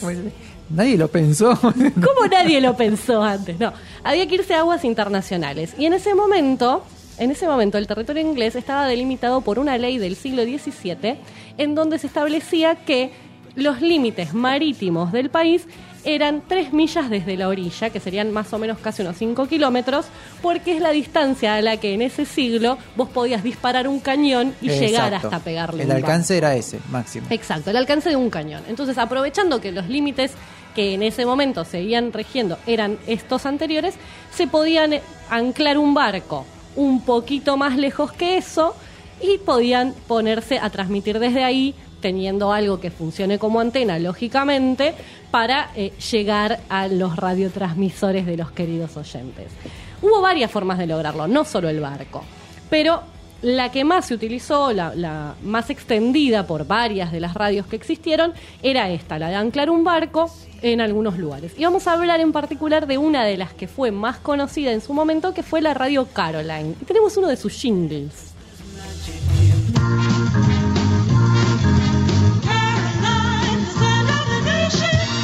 Nadie lo pensó. ¿Cómo nadie lo pensó antes? No, había que irse a aguas internacionales. Y en ese momento, en ese momento, el territorio inglés estaba delimitado por una ley del siglo XVII, en donde se establecía que los límites marítimos del país eran tres millas desde la orilla, que serían más o menos casi unos 5 kilómetros, porque es la distancia a la que en ese siglo vos podías disparar un cañón y llegar hasta pegarle El un alcance era ese, máximo. Exacto, el alcance de un cañón. Entonces, aprovechando que los límites que en ese momento seguían regiendo eran estos anteriores, se podían anclar un barco un poquito más lejos que eso y podían ponerse a transmitir desde ahí teniendo algo que funcione como antena, lógicamente, para eh, llegar a los radiotransmisores de los queridos oyentes. Hubo varias formas de lograrlo, no solo el barco, pero la que más se utilizó, la, más extendida por varias de las radios que existieron, era esta, la de anclar un barco en algunos lugares. Y vamos a hablar en particular de una de las que fue más conocida en su momento, que fue la radio Caroline. Y tenemos uno de sus jingles.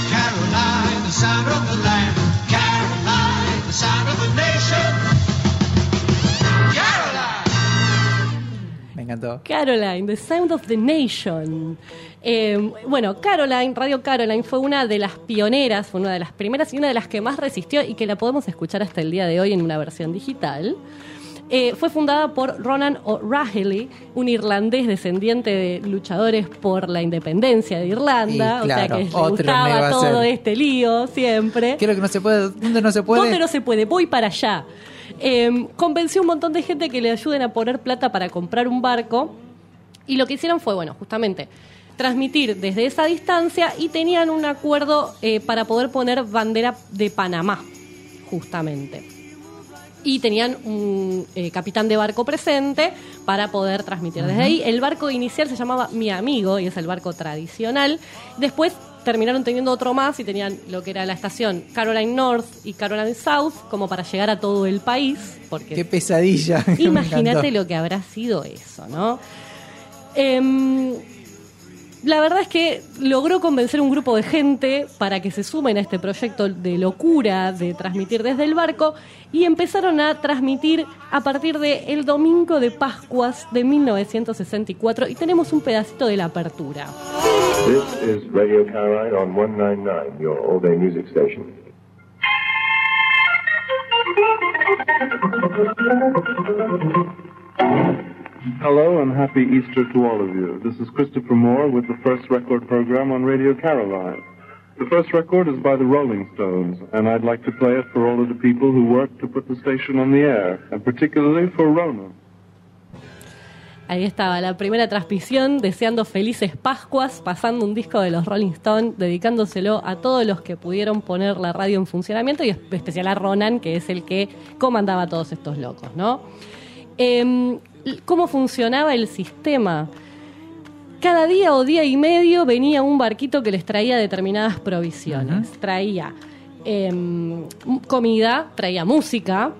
Caroline, the sound of the land. Caroline, the sound of the nation. Encantó. Caroline, The Sound of the Nation. Eh, bueno, Caroline, Radio Caroline fue una de las pioneras, fue una de las primeras y una de las que más resistió y que la podemos escuchar hasta el día de hoy en una versión digital. Eh, fue fundada por Ronan O'Rahilly, un irlandés descendiente de luchadores por la independencia de Irlanda, Y claro, o sea que le gustaba todo este lío siempre. Quiero que no se puede. ¿Dónde no se puede? ¿Dónde no se puede? Voy para allá. Eh, convenció a un montón de gente que le ayuden a poner plata para comprar un barco. Y lo que hicieron fue, bueno, justamente transmitir desde esa distancia y tenían un acuerdo eh, para poder poner bandera de Panamá, justamente. Y tenían un eh, capitán de barco presente para poder transmitir desde ahí. El barco inicial se llamaba Mi Amigo y es el barco tradicional. Después terminaron teniendo otro más y tenían lo que era la estación Caroline North y Caroline South como para llegar a todo el país. Porque Qué pesadilla. Imagínate lo que habrá sido eso, ¿no? Em, la verdad es que logró convencer un grupo de gente para que se sumen a este proyecto de locura de transmitir desde el barco y empezaron a transmitir a partir del domingo de Pascuas de 1964 y tenemos un pedacito de la apertura. This is Radio Caroline on 199, your all day music station. Hello and happy Easter to all of you. This is Christopher Moore with the first record program on Radio Caroline. The first record is by the Rolling Stones, and I'd like to play it for all of the people who worked to put the station on the air, and particularly for Rona. Ahí estaba la primera transmisión, deseando felices Pascuas, pasando un disco de los Rolling Stones, dedicándoselo a todos los que pudieron poner la radio en funcionamiento y en especial a Ronan, que es el que comandaba a todos estos locos, ¿no? Em, ¿Cómo funcionaba el sistema? Cada día o día y medio venía un barquito que les traía determinadas provisiones. Traía em, comida, traía música,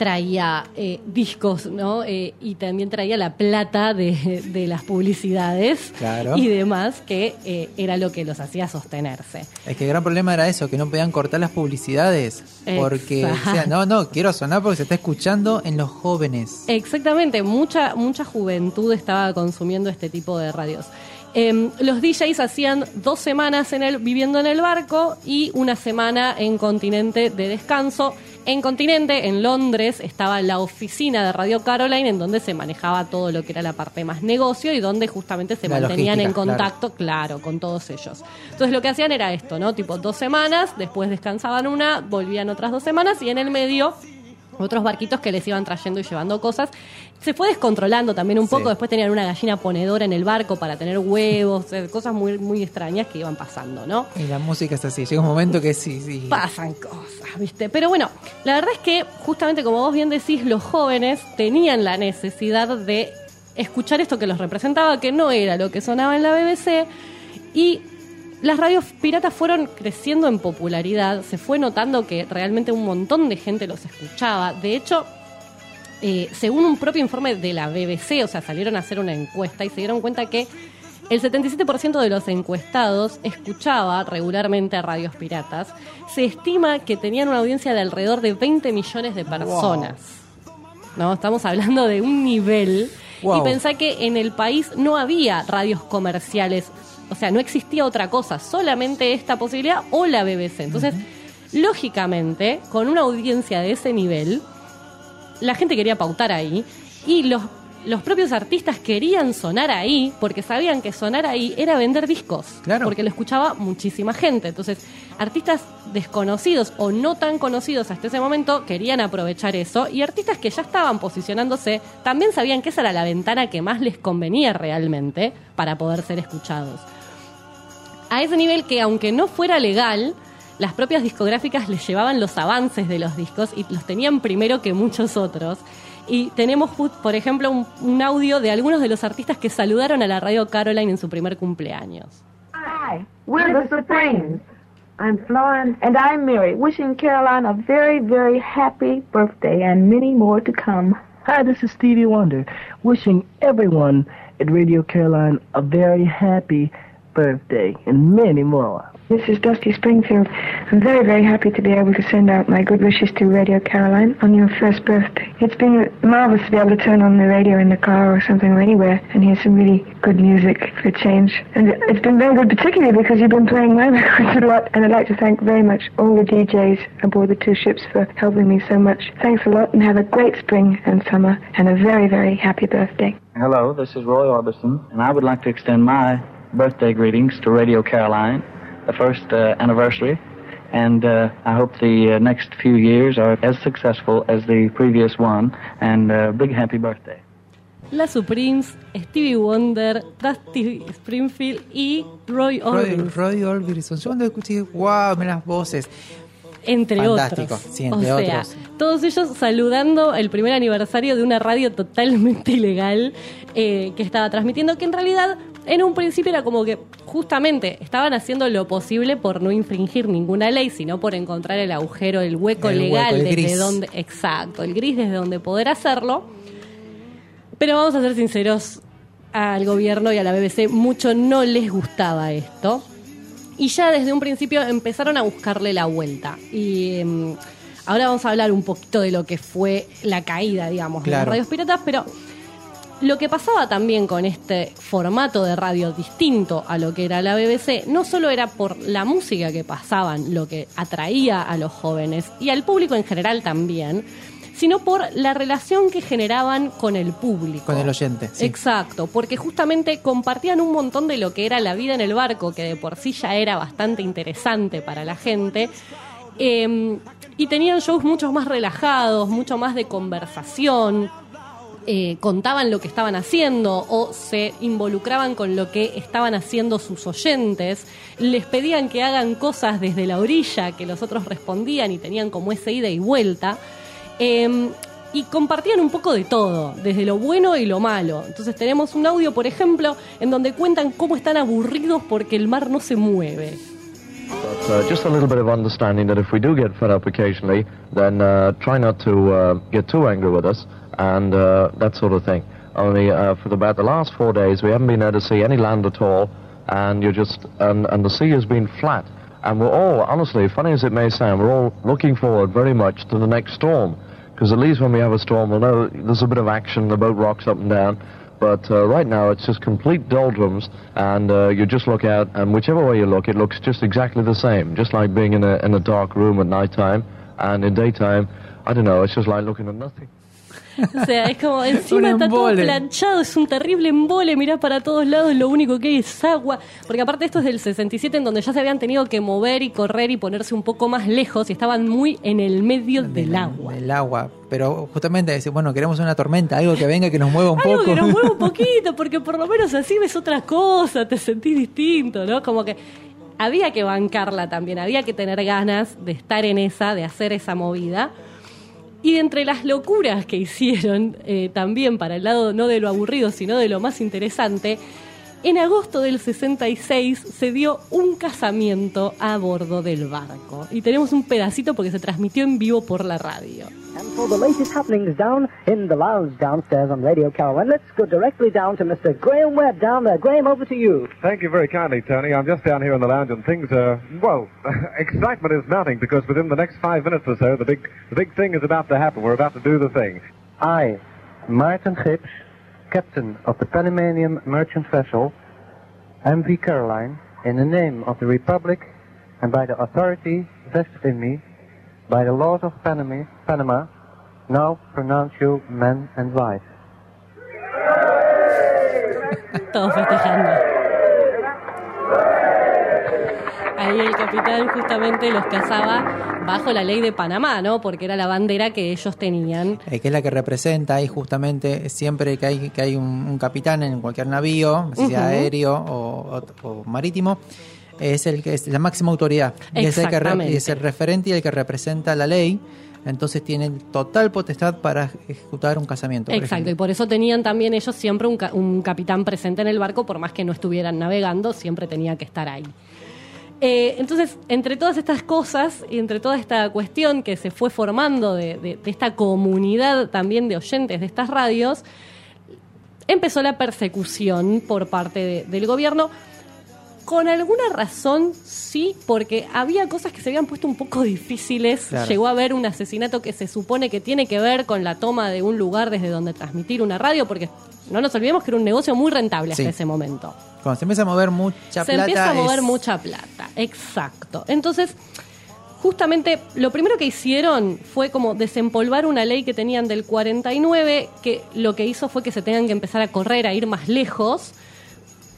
traía eh, discos, ¿no? Eh, y también traía la plata de, de las publicidades Claro. y demás, que eh, era lo que los hacía sostenerse. Es que el gran problema era eso, que no podían cortar las publicidades. Porque, o sea, no, no, quiero sonar porque se está escuchando en los jóvenes. Exactamente, mucha, mucha juventud estaba consumiendo este tipo de radios. Em, los DJs hacían dos semanas en el, viviendo en el barco y una semana en continente de descanso. En continente, en Londres, estaba la oficina de Radio Caroline en donde se manejaba todo lo que era la parte más negocio y donde justamente se La mantenían en logística, claro. contacto, claro, con todos ellos. Entonces lo que hacían era esto, ¿no? Tipo dos semanas, después descansaban una, volvían otras dos semanas y en el medio otros barquitos que les iban trayendo y llevando cosas. Se fue descontrolando también un poco, Sí. después tenían una gallina ponedora en el barco para tener huevos, eh, cosas muy, muy extrañas que iban pasando, ¿no? Y la música es así. Llega un momento que sí, sí. Pasan cosas, ¿viste? Pero bueno, la verdad es que justamente como vos bien decís, los jóvenes tenían la necesidad de escuchar esto que los representaba, que no era lo que sonaba en la BBC, y las radios piratas fueron creciendo en popularidad, se fue notando que realmente un montón de gente los escuchaba. De hecho, eh, según un propio informe de la BBC, o sea, salieron a hacer una encuesta y se dieron cuenta que el 77% de los encuestados escuchaba regularmente a radios piratas. Se estima que tenían una audiencia de alrededor de 20 millones de personas. ¿no? Estamos hablando de un nivel. Wow. Y pensá que en el país no había radios comerciales, o sea, no existía otra cosa, solamente esta posibilidad o la BBC. Entonces, lógicamente, con una audiencia de ese nivel, la gente quería pautar ahí y los, los propios artistas querían sonar ahí porque sabían que sonar ahí era vender discos. Claro. Porque lo escuchaba muchísima gente. Entonces, artistas desconocidos o no tan conocidos hasta ese momento querían aprovechar eso y artistas que ya estaban posicionándose también sabían que esa era la ventana que más les convenía realmente para poder ser escuchados. A ese nivel que aunque no fuera legal, las propias discográficas les llevaban los avances de los discos y los tenían primero que muchos otros. Y tenemos, por ejemplo, un, un audio de algunos de los artistas que saludaron a la radio Caroline en su primer cumpleaños. Hi, we're the Supremes. I'm Florence. And I'm Mary, wishing Caroline a very, very happy birthday and many more to come. Hi, this is Stevie Wonder, wishing everyone at Radio Caroline a very happy birthday and many more. This is Dusty Springfield. I'm very, very happy to be able to send out my good wishes to Radio Caroline on your first birthday. It's been marvelous to be able to turn on the radio in the car or something or anywhere and hear some really good music for a change. And it's been very good, particularly because you've been playing my records a lot. And I'd like to thank very much all the DJs aboard the two ships for helping me so much. Thanks a lot and have a great spring and summer and a very, very happy birthday. Hello, this is Roy Orbison, and I would like to extend my birthday greetings to Radio Caroline, the first uh, anniversary, and uh, I hope the uh, next few years are as successful as the previous one. And uh, big happy birthday. La Supremes, Stevie Wonder, Dusty Springfield y Roy Roy, Orbison. Roy Orbison. Yo cuando escuché, wow, mira las voces. Entre Fantástico, otros. sí, entre o sea, otros. todos ellos saludando el primer aniversario de una radio totalmente ilegal eh, que estaba transmitiendo, que en realidad en un principio era como que justamente estaban haciendo lo posible por no infringir ninguna ley, sino por encontrar el agujero, el hueco El hueco, legal el desde donde, exacto, el gris desde donde poder hacerlo. Pero vamos a ser sinceros, al gobierno y a la BBC mucho no les gustaba esto. Y ya desde un principio empezaron a buscarle la vuelta. Y em, ahora vamos a hablar un poquito de lo que fue la caída, digamos, de las radios piratas, pero lo que pasaba también con este formato de radio distinto a lo que era la BBC, no solo era por la música que pasaban, lo que atraía a los jóvenes y al público en general también, sino por la relación que generaban con el público. Con el oyente. sí. Exacto, porque justamente compartían un montón de lo que era la vida en el barco, que de por sí ya era bastante interesante para la gente. Eh, y tenían shows mucho más relajados, mucho más de conversación. Eh, contaban lo que estaban haciendo o se involucraban con lo que estaban haciendo sus oyentes, les pedían que hagan cosas desde la orilla que los otros respondían y tenían como esa ida y vuelta. Eh, y compartían un poco de todo, desde lo bueno y lo malo. Entonces tenemos un audio, por ejemplo, en donde cuentan cómo están aburridos porque el mar no se mueve. Uh, just a little bit of understanding that if we do get fed up occasionally, then uh, try not to uh, get too angry with us and uh, that sort of thing. Only uh, for about the last four days, we haven't been able to see any land at all, and you're just and, and the sea has been flat. And we're all, honestly, funny as it may sound, we're all looking forward very much to the next storm, because at least when we have a storm, we'll know there's a bit of action, the boat rocks up and down. But uh, right now, it's just complete doldrums, and uh, you just look out, and whichever way you look, it looks just exactly the same, just like being in a in a dark room at night time, and in daytime, I don't know, it's just like looking at nothing. O sea, es como encima está todo planchado, es un terrible embole, mirá para todos lados, lo único que hay es agua. Porque aparte esto es del 67 en donde ya se habían tenido que mover y correr y ponerse un poco más lejos y estaban muy en el medio del agua. El agua. Pero justamente decir, bueno, queremos una tormenta, algo que venga que nos mueva un Algo poco. que nos mueva un poquito, porque por lo menos así ves otra cosa, te sentís distinto, ¿no? Como que había que bancarla también, había que tener ganas de estar en esa, de hacer esa movida. Y entre las locuras que hicieron, eh, también para el lado no de lo aburrido, sino de lo más interesante, en agosto del 66 se dio un casamiento a bordo del barco. Y tenemos un pedacito porque se transmitió en vivo por la radio. And for the latest happenings down in the lounge downstairs on Radio Caroline, let's go directly down to Mr. Graham Webb down there. Graham, over to you. Thank you very kindly, Tony. I'm just down here in the lounge, and things are well. excitement is mounting because within the next five minutes or so, the big the big thing is about to happen. We're about to do the thing. I, Martin Gibbs, captain of the Panamanian merchant vessel MV Caroline, in the name of the Republic and by the authority vested in me by the laws of Panama, Panama now pronounce you man and wife. Festejando. Ahí el capitán justamente los casaba bajo la ley de Panamá, ¿no? Porque era la bandera que ellos tenían. Eh, que es la que representa ahí justamente siempre que hay que hay un, un capitán en cualquier navío, sea aéreo o, o- o marítimo, es el que es la máxima autoridad y es el, que y es el referente y el que representa la ley. Entonces tienen total potestad para ejecutar un casamiento. Exacto, ejemplo. y por eso tenían también ellos siempre un, ca- un capitán presente en el barco, por más que no estuvieran navegando, siempre tenía que estar ahí. Eh, entonces, entre todas estas cosas y entre toda esta cuestión que se fue formando de, de- de esta comunidad también de oyentes de estas radios, empezó la persecución por parte de- del gobierno. Con alguna razón, sí, porque había cosas que se habían puesto un poco difíciles. Claro. Llegó a haber un asesinato que se supone que tiene que ver con la toma de un lugar desde donde transmitir una radio, porque no nos olvidemos que era un negocio muy rentable hasta Sí. ese momento. Cuando se empieza a mover mucha se plata. empieza a mover es- mucha plata, exacto. Entonces, justamente lo primero que hicieron fue como desempolvar una ley que tenían del 49, que lo que hizo fue que se tengan que empezar a correr, a ir más lejos,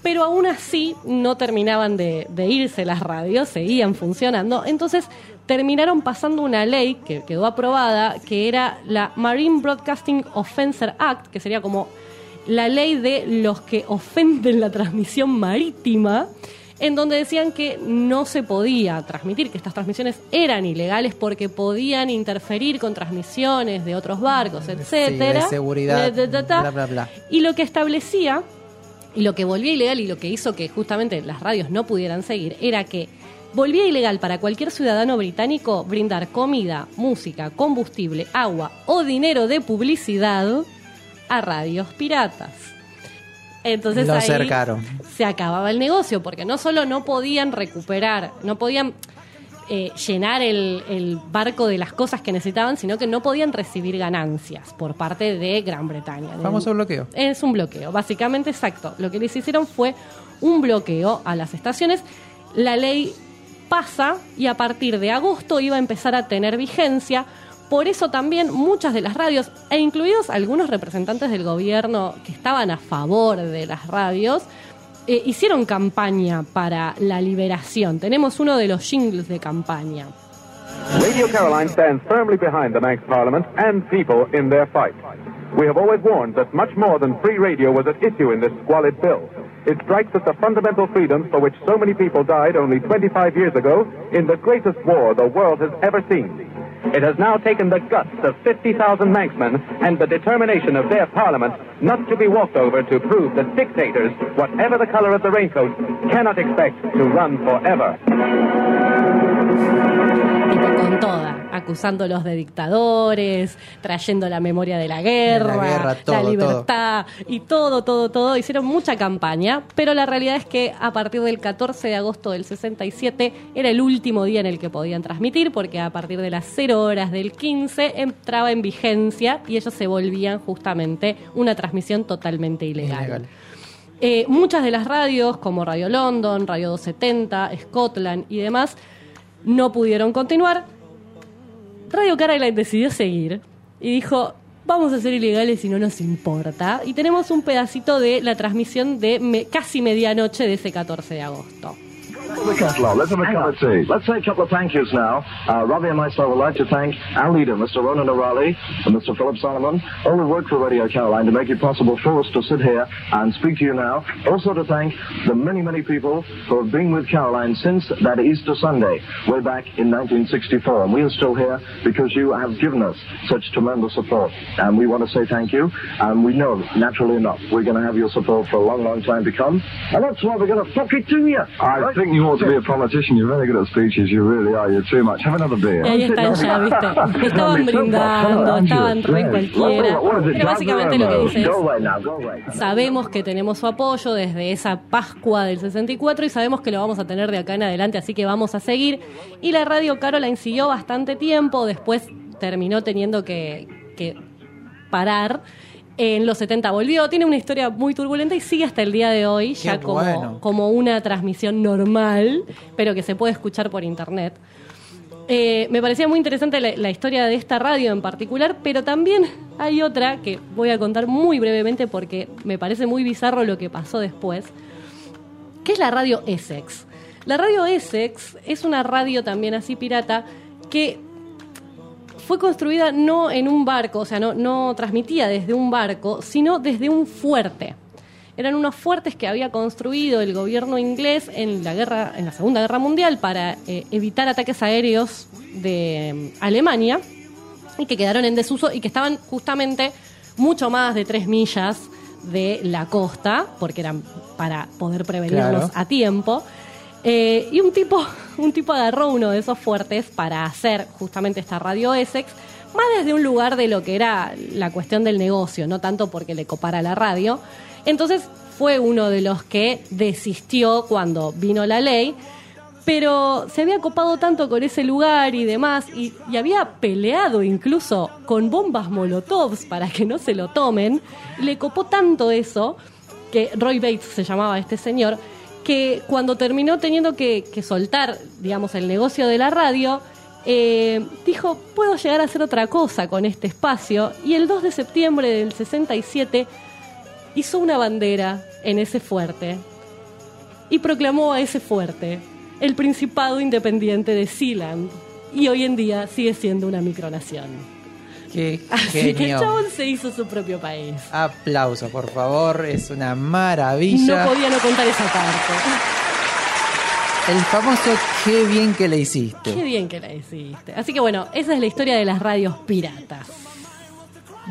pero aún así no terminaban de, de irse las radios, seguían funcionando. Entonces terminaron pasando una ley que quedó aprobada, que era la Marine Broadcasting Offenser Act, que sería como la ley de los que ofenden la transmisión marítima, en donde decían que no se podía transmitir, que estas transmisiones eran ilegales porque podían interferir con transmisiones de otros barcos, Sí, etcétera. de seguridad, De- ta. bla, bla, bla. Y lo que establecía, y lo que volvía ilegal y lo que hizo que justamente las radios no pudieran seguir, era que volvía ilegal para cualquier ciudadano británico brindar comida, música, combustible, agua o dinero de publicidad a radios piratas. Entonces Lo ahí cercaron. se acababa el negocio, porque no solo no podían recuperar, no podían eh, llenar el, el barco de las cosas que necesitaban, sino que no podían recibir ganancias por parte de Gran Bretaña. Famoso bloqueo. Es un bloqueo, básicamente exacto. Lo que les hicieron fue un bloqueo a las estaciones. La ley pasa y a partir de agosto iba a empezar a tener vigencia. Por eso también muchas de las radios, e incluidos algunos representantes del gobierno que estaban a favor de las radios, eh, hicieron campaña para la liberación. Tenemos uno de los jingles de campaña. Radio Caroline stands firmly behind the Manx Parliament and people in their fight. We have always warned that much more than free radio was at issue in this squalid bill. It strikes at the fundamental freedoms for which so many people died only 25 years ago in the greatest war the world has ever seen. It has now taken the guts of 50,000 Manxmen and the determination of their parliament not to be walked over to prove that dictators, whatever the color of the raincoat, cannot expect to run forever. Con toda, acusándolos de dictadores, trayendo la memoria de la guerra, De la guerra, todo, libertad y todo, todo, todo. Hicieron mucha campaña, pero la realidad es que a partir del 14 de agosto del 67 era el último día en el que podían transmitir, porque a partir de las 0 horas del 15 entraba en vigencia y ellos se volvían justamente una transmisión totalmente ilegal. Ilegal. Eh, muchas de las radios, como Radio London, Radio 270, Scotland y demás, no pudieron continuar. Radio Caroline decidió seguir y dijo, vamos a ser ilegales y no nos importa. Y tenemos un pedacito de la transmisión de me- casi medianoche de ese 14 de agosto. The catalogue. Let's have a cup of tea. Let's say a couple of thank yous now. Uh, Robbie and myself would like to thank our leader, Mr. Ronan O'Reilly, and Mr. Philip Solomon, all who work for Radio Caroline to make it possible for us to sit here and speak to you now. Also to thank the many, many people who have been with Caroline since that Easter Sunday, way back in 1964. And we are still here because you have given us such tremendous support. And we want to say thank you. And we know, naturally enough, we're going to have your support for a long, long time to come. And that's why we're going to fuck it to you. I think you ought to be a politician. You're very good at speeches. You really are. You're too much. Have another beer. Y ahí están ya, ¿viste? Estaban brindando, estaban re cualquiera. Pero básicamente lo que dice es, sabemos que tenemos su apoyo desde esa Pascua del 64 y sabemos que lo vamos a tener de acá en adelante, así que vamos a seguir. Y la radio Caroline siguió bastante tiempo, después terminó teniendo que, que parar. En los 70 volvió, tiene una historia muy turbulenta y sigue hasta el día de hoy, ya como, bueno. como una transmisión normal, pero que se puede escuchar por internet. Eh, me parecía muy interesante la, la historia de esta radio en particular, pero también hay otra que voy a contar muy brevemente porque me parece muy bizarro lo que pasó después, que es la radio Essex. La radio Essex es una radio también así pirata que fue construida no en un barco, o sea, no, no transmitía desde un barco, sino desde un fuerte. Eran unos fuertes que había construido el gobierno inglés en la guerra, en la Segunda Guerra Mundial para eh, evitar ataques aéreos de mm, Alemania y que quedaron en desuso y que estaban justamente mucho más de tres millas de la costa, porque eran para poder prevenirlos Claro. a tiempo. Eh, y un tipo, un tipo agarró uno de esos fuertes para hacer justamente esta radio Essex, más desde un lugar de lo que era la cuestión del negocio, no tanto porque le copara la radio. Entonces fue uno de los que desistió cuando vino la ley, pero se había copado tanto con ese lugar y demás, y, había peleado incluso con bombas molotovs para que no se lo tomen, le copó tanto eso, que Roy Bates se llamaba este señor, que cuando terminó teniendo que, soltar, digamos, el negocio de la radio, eh, dijo, puedo llegar a hacer otra cosa con este espacio, y el 2 de septiembre del 67 hizo una bandera en ese fuerte y proclamó a ese fuerte el Principado Independiente de Sealand. Y hoy en día sigue siendo una micronación. Qué Así que el chabón se hizo su propio país. Aplausos, por favor. Es una maravilla. No podía no contar esa parte. El famoso qué bien que le hiciste. Qué bien que la hiciste. Así que bueno, esa es la historia de las radios piratas.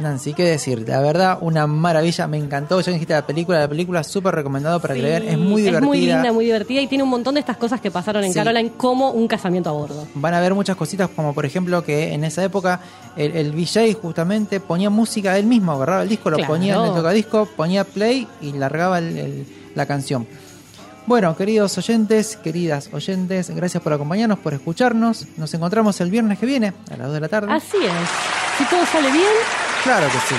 Nancy, qué decir, la verdad, una maravilla, me encantó. Ya dijiste la película, la película súper recomendado para que la vean, es muy divertida. Es muy linda, muy divertida y tiene un montón de estas cosas que pasaron en Sí. Caroline como un casamiento a bordo. Van a ver muchas cositas, como por ejemplo que en esa época el, el VJ justamente ponía música él mismo, agarraba el disco, lo Claro. ponía en el tocadisco, ponía play y largaba el- el- la canción. Bueno, queridos oyentes, queridas oyentes, gracias por acompañarnos, por escucharnos. Nos encontramos el viernes que viene a las 2 de la tarde. Así es. Si todo sale bien, Claro que sí.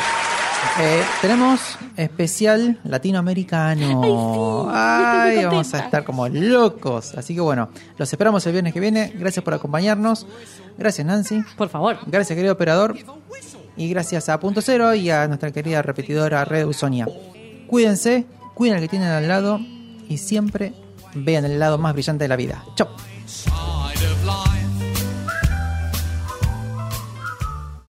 Eh, tenemos especial latinoamericano. Ay, estoy muy vamos a estar como locos. Así que bueno, los esperamos el viernes que viene. Gracias por acompañarnos. Gracias, Nancy. Por favor. Gracias, querido operador. Y gracias a Punto Cero y a nuestra querida repetidora Red Usonia. Cuídense, cuiden al que tienen al lado y siempre vean el lado más brillante de la vida. ¡Chao!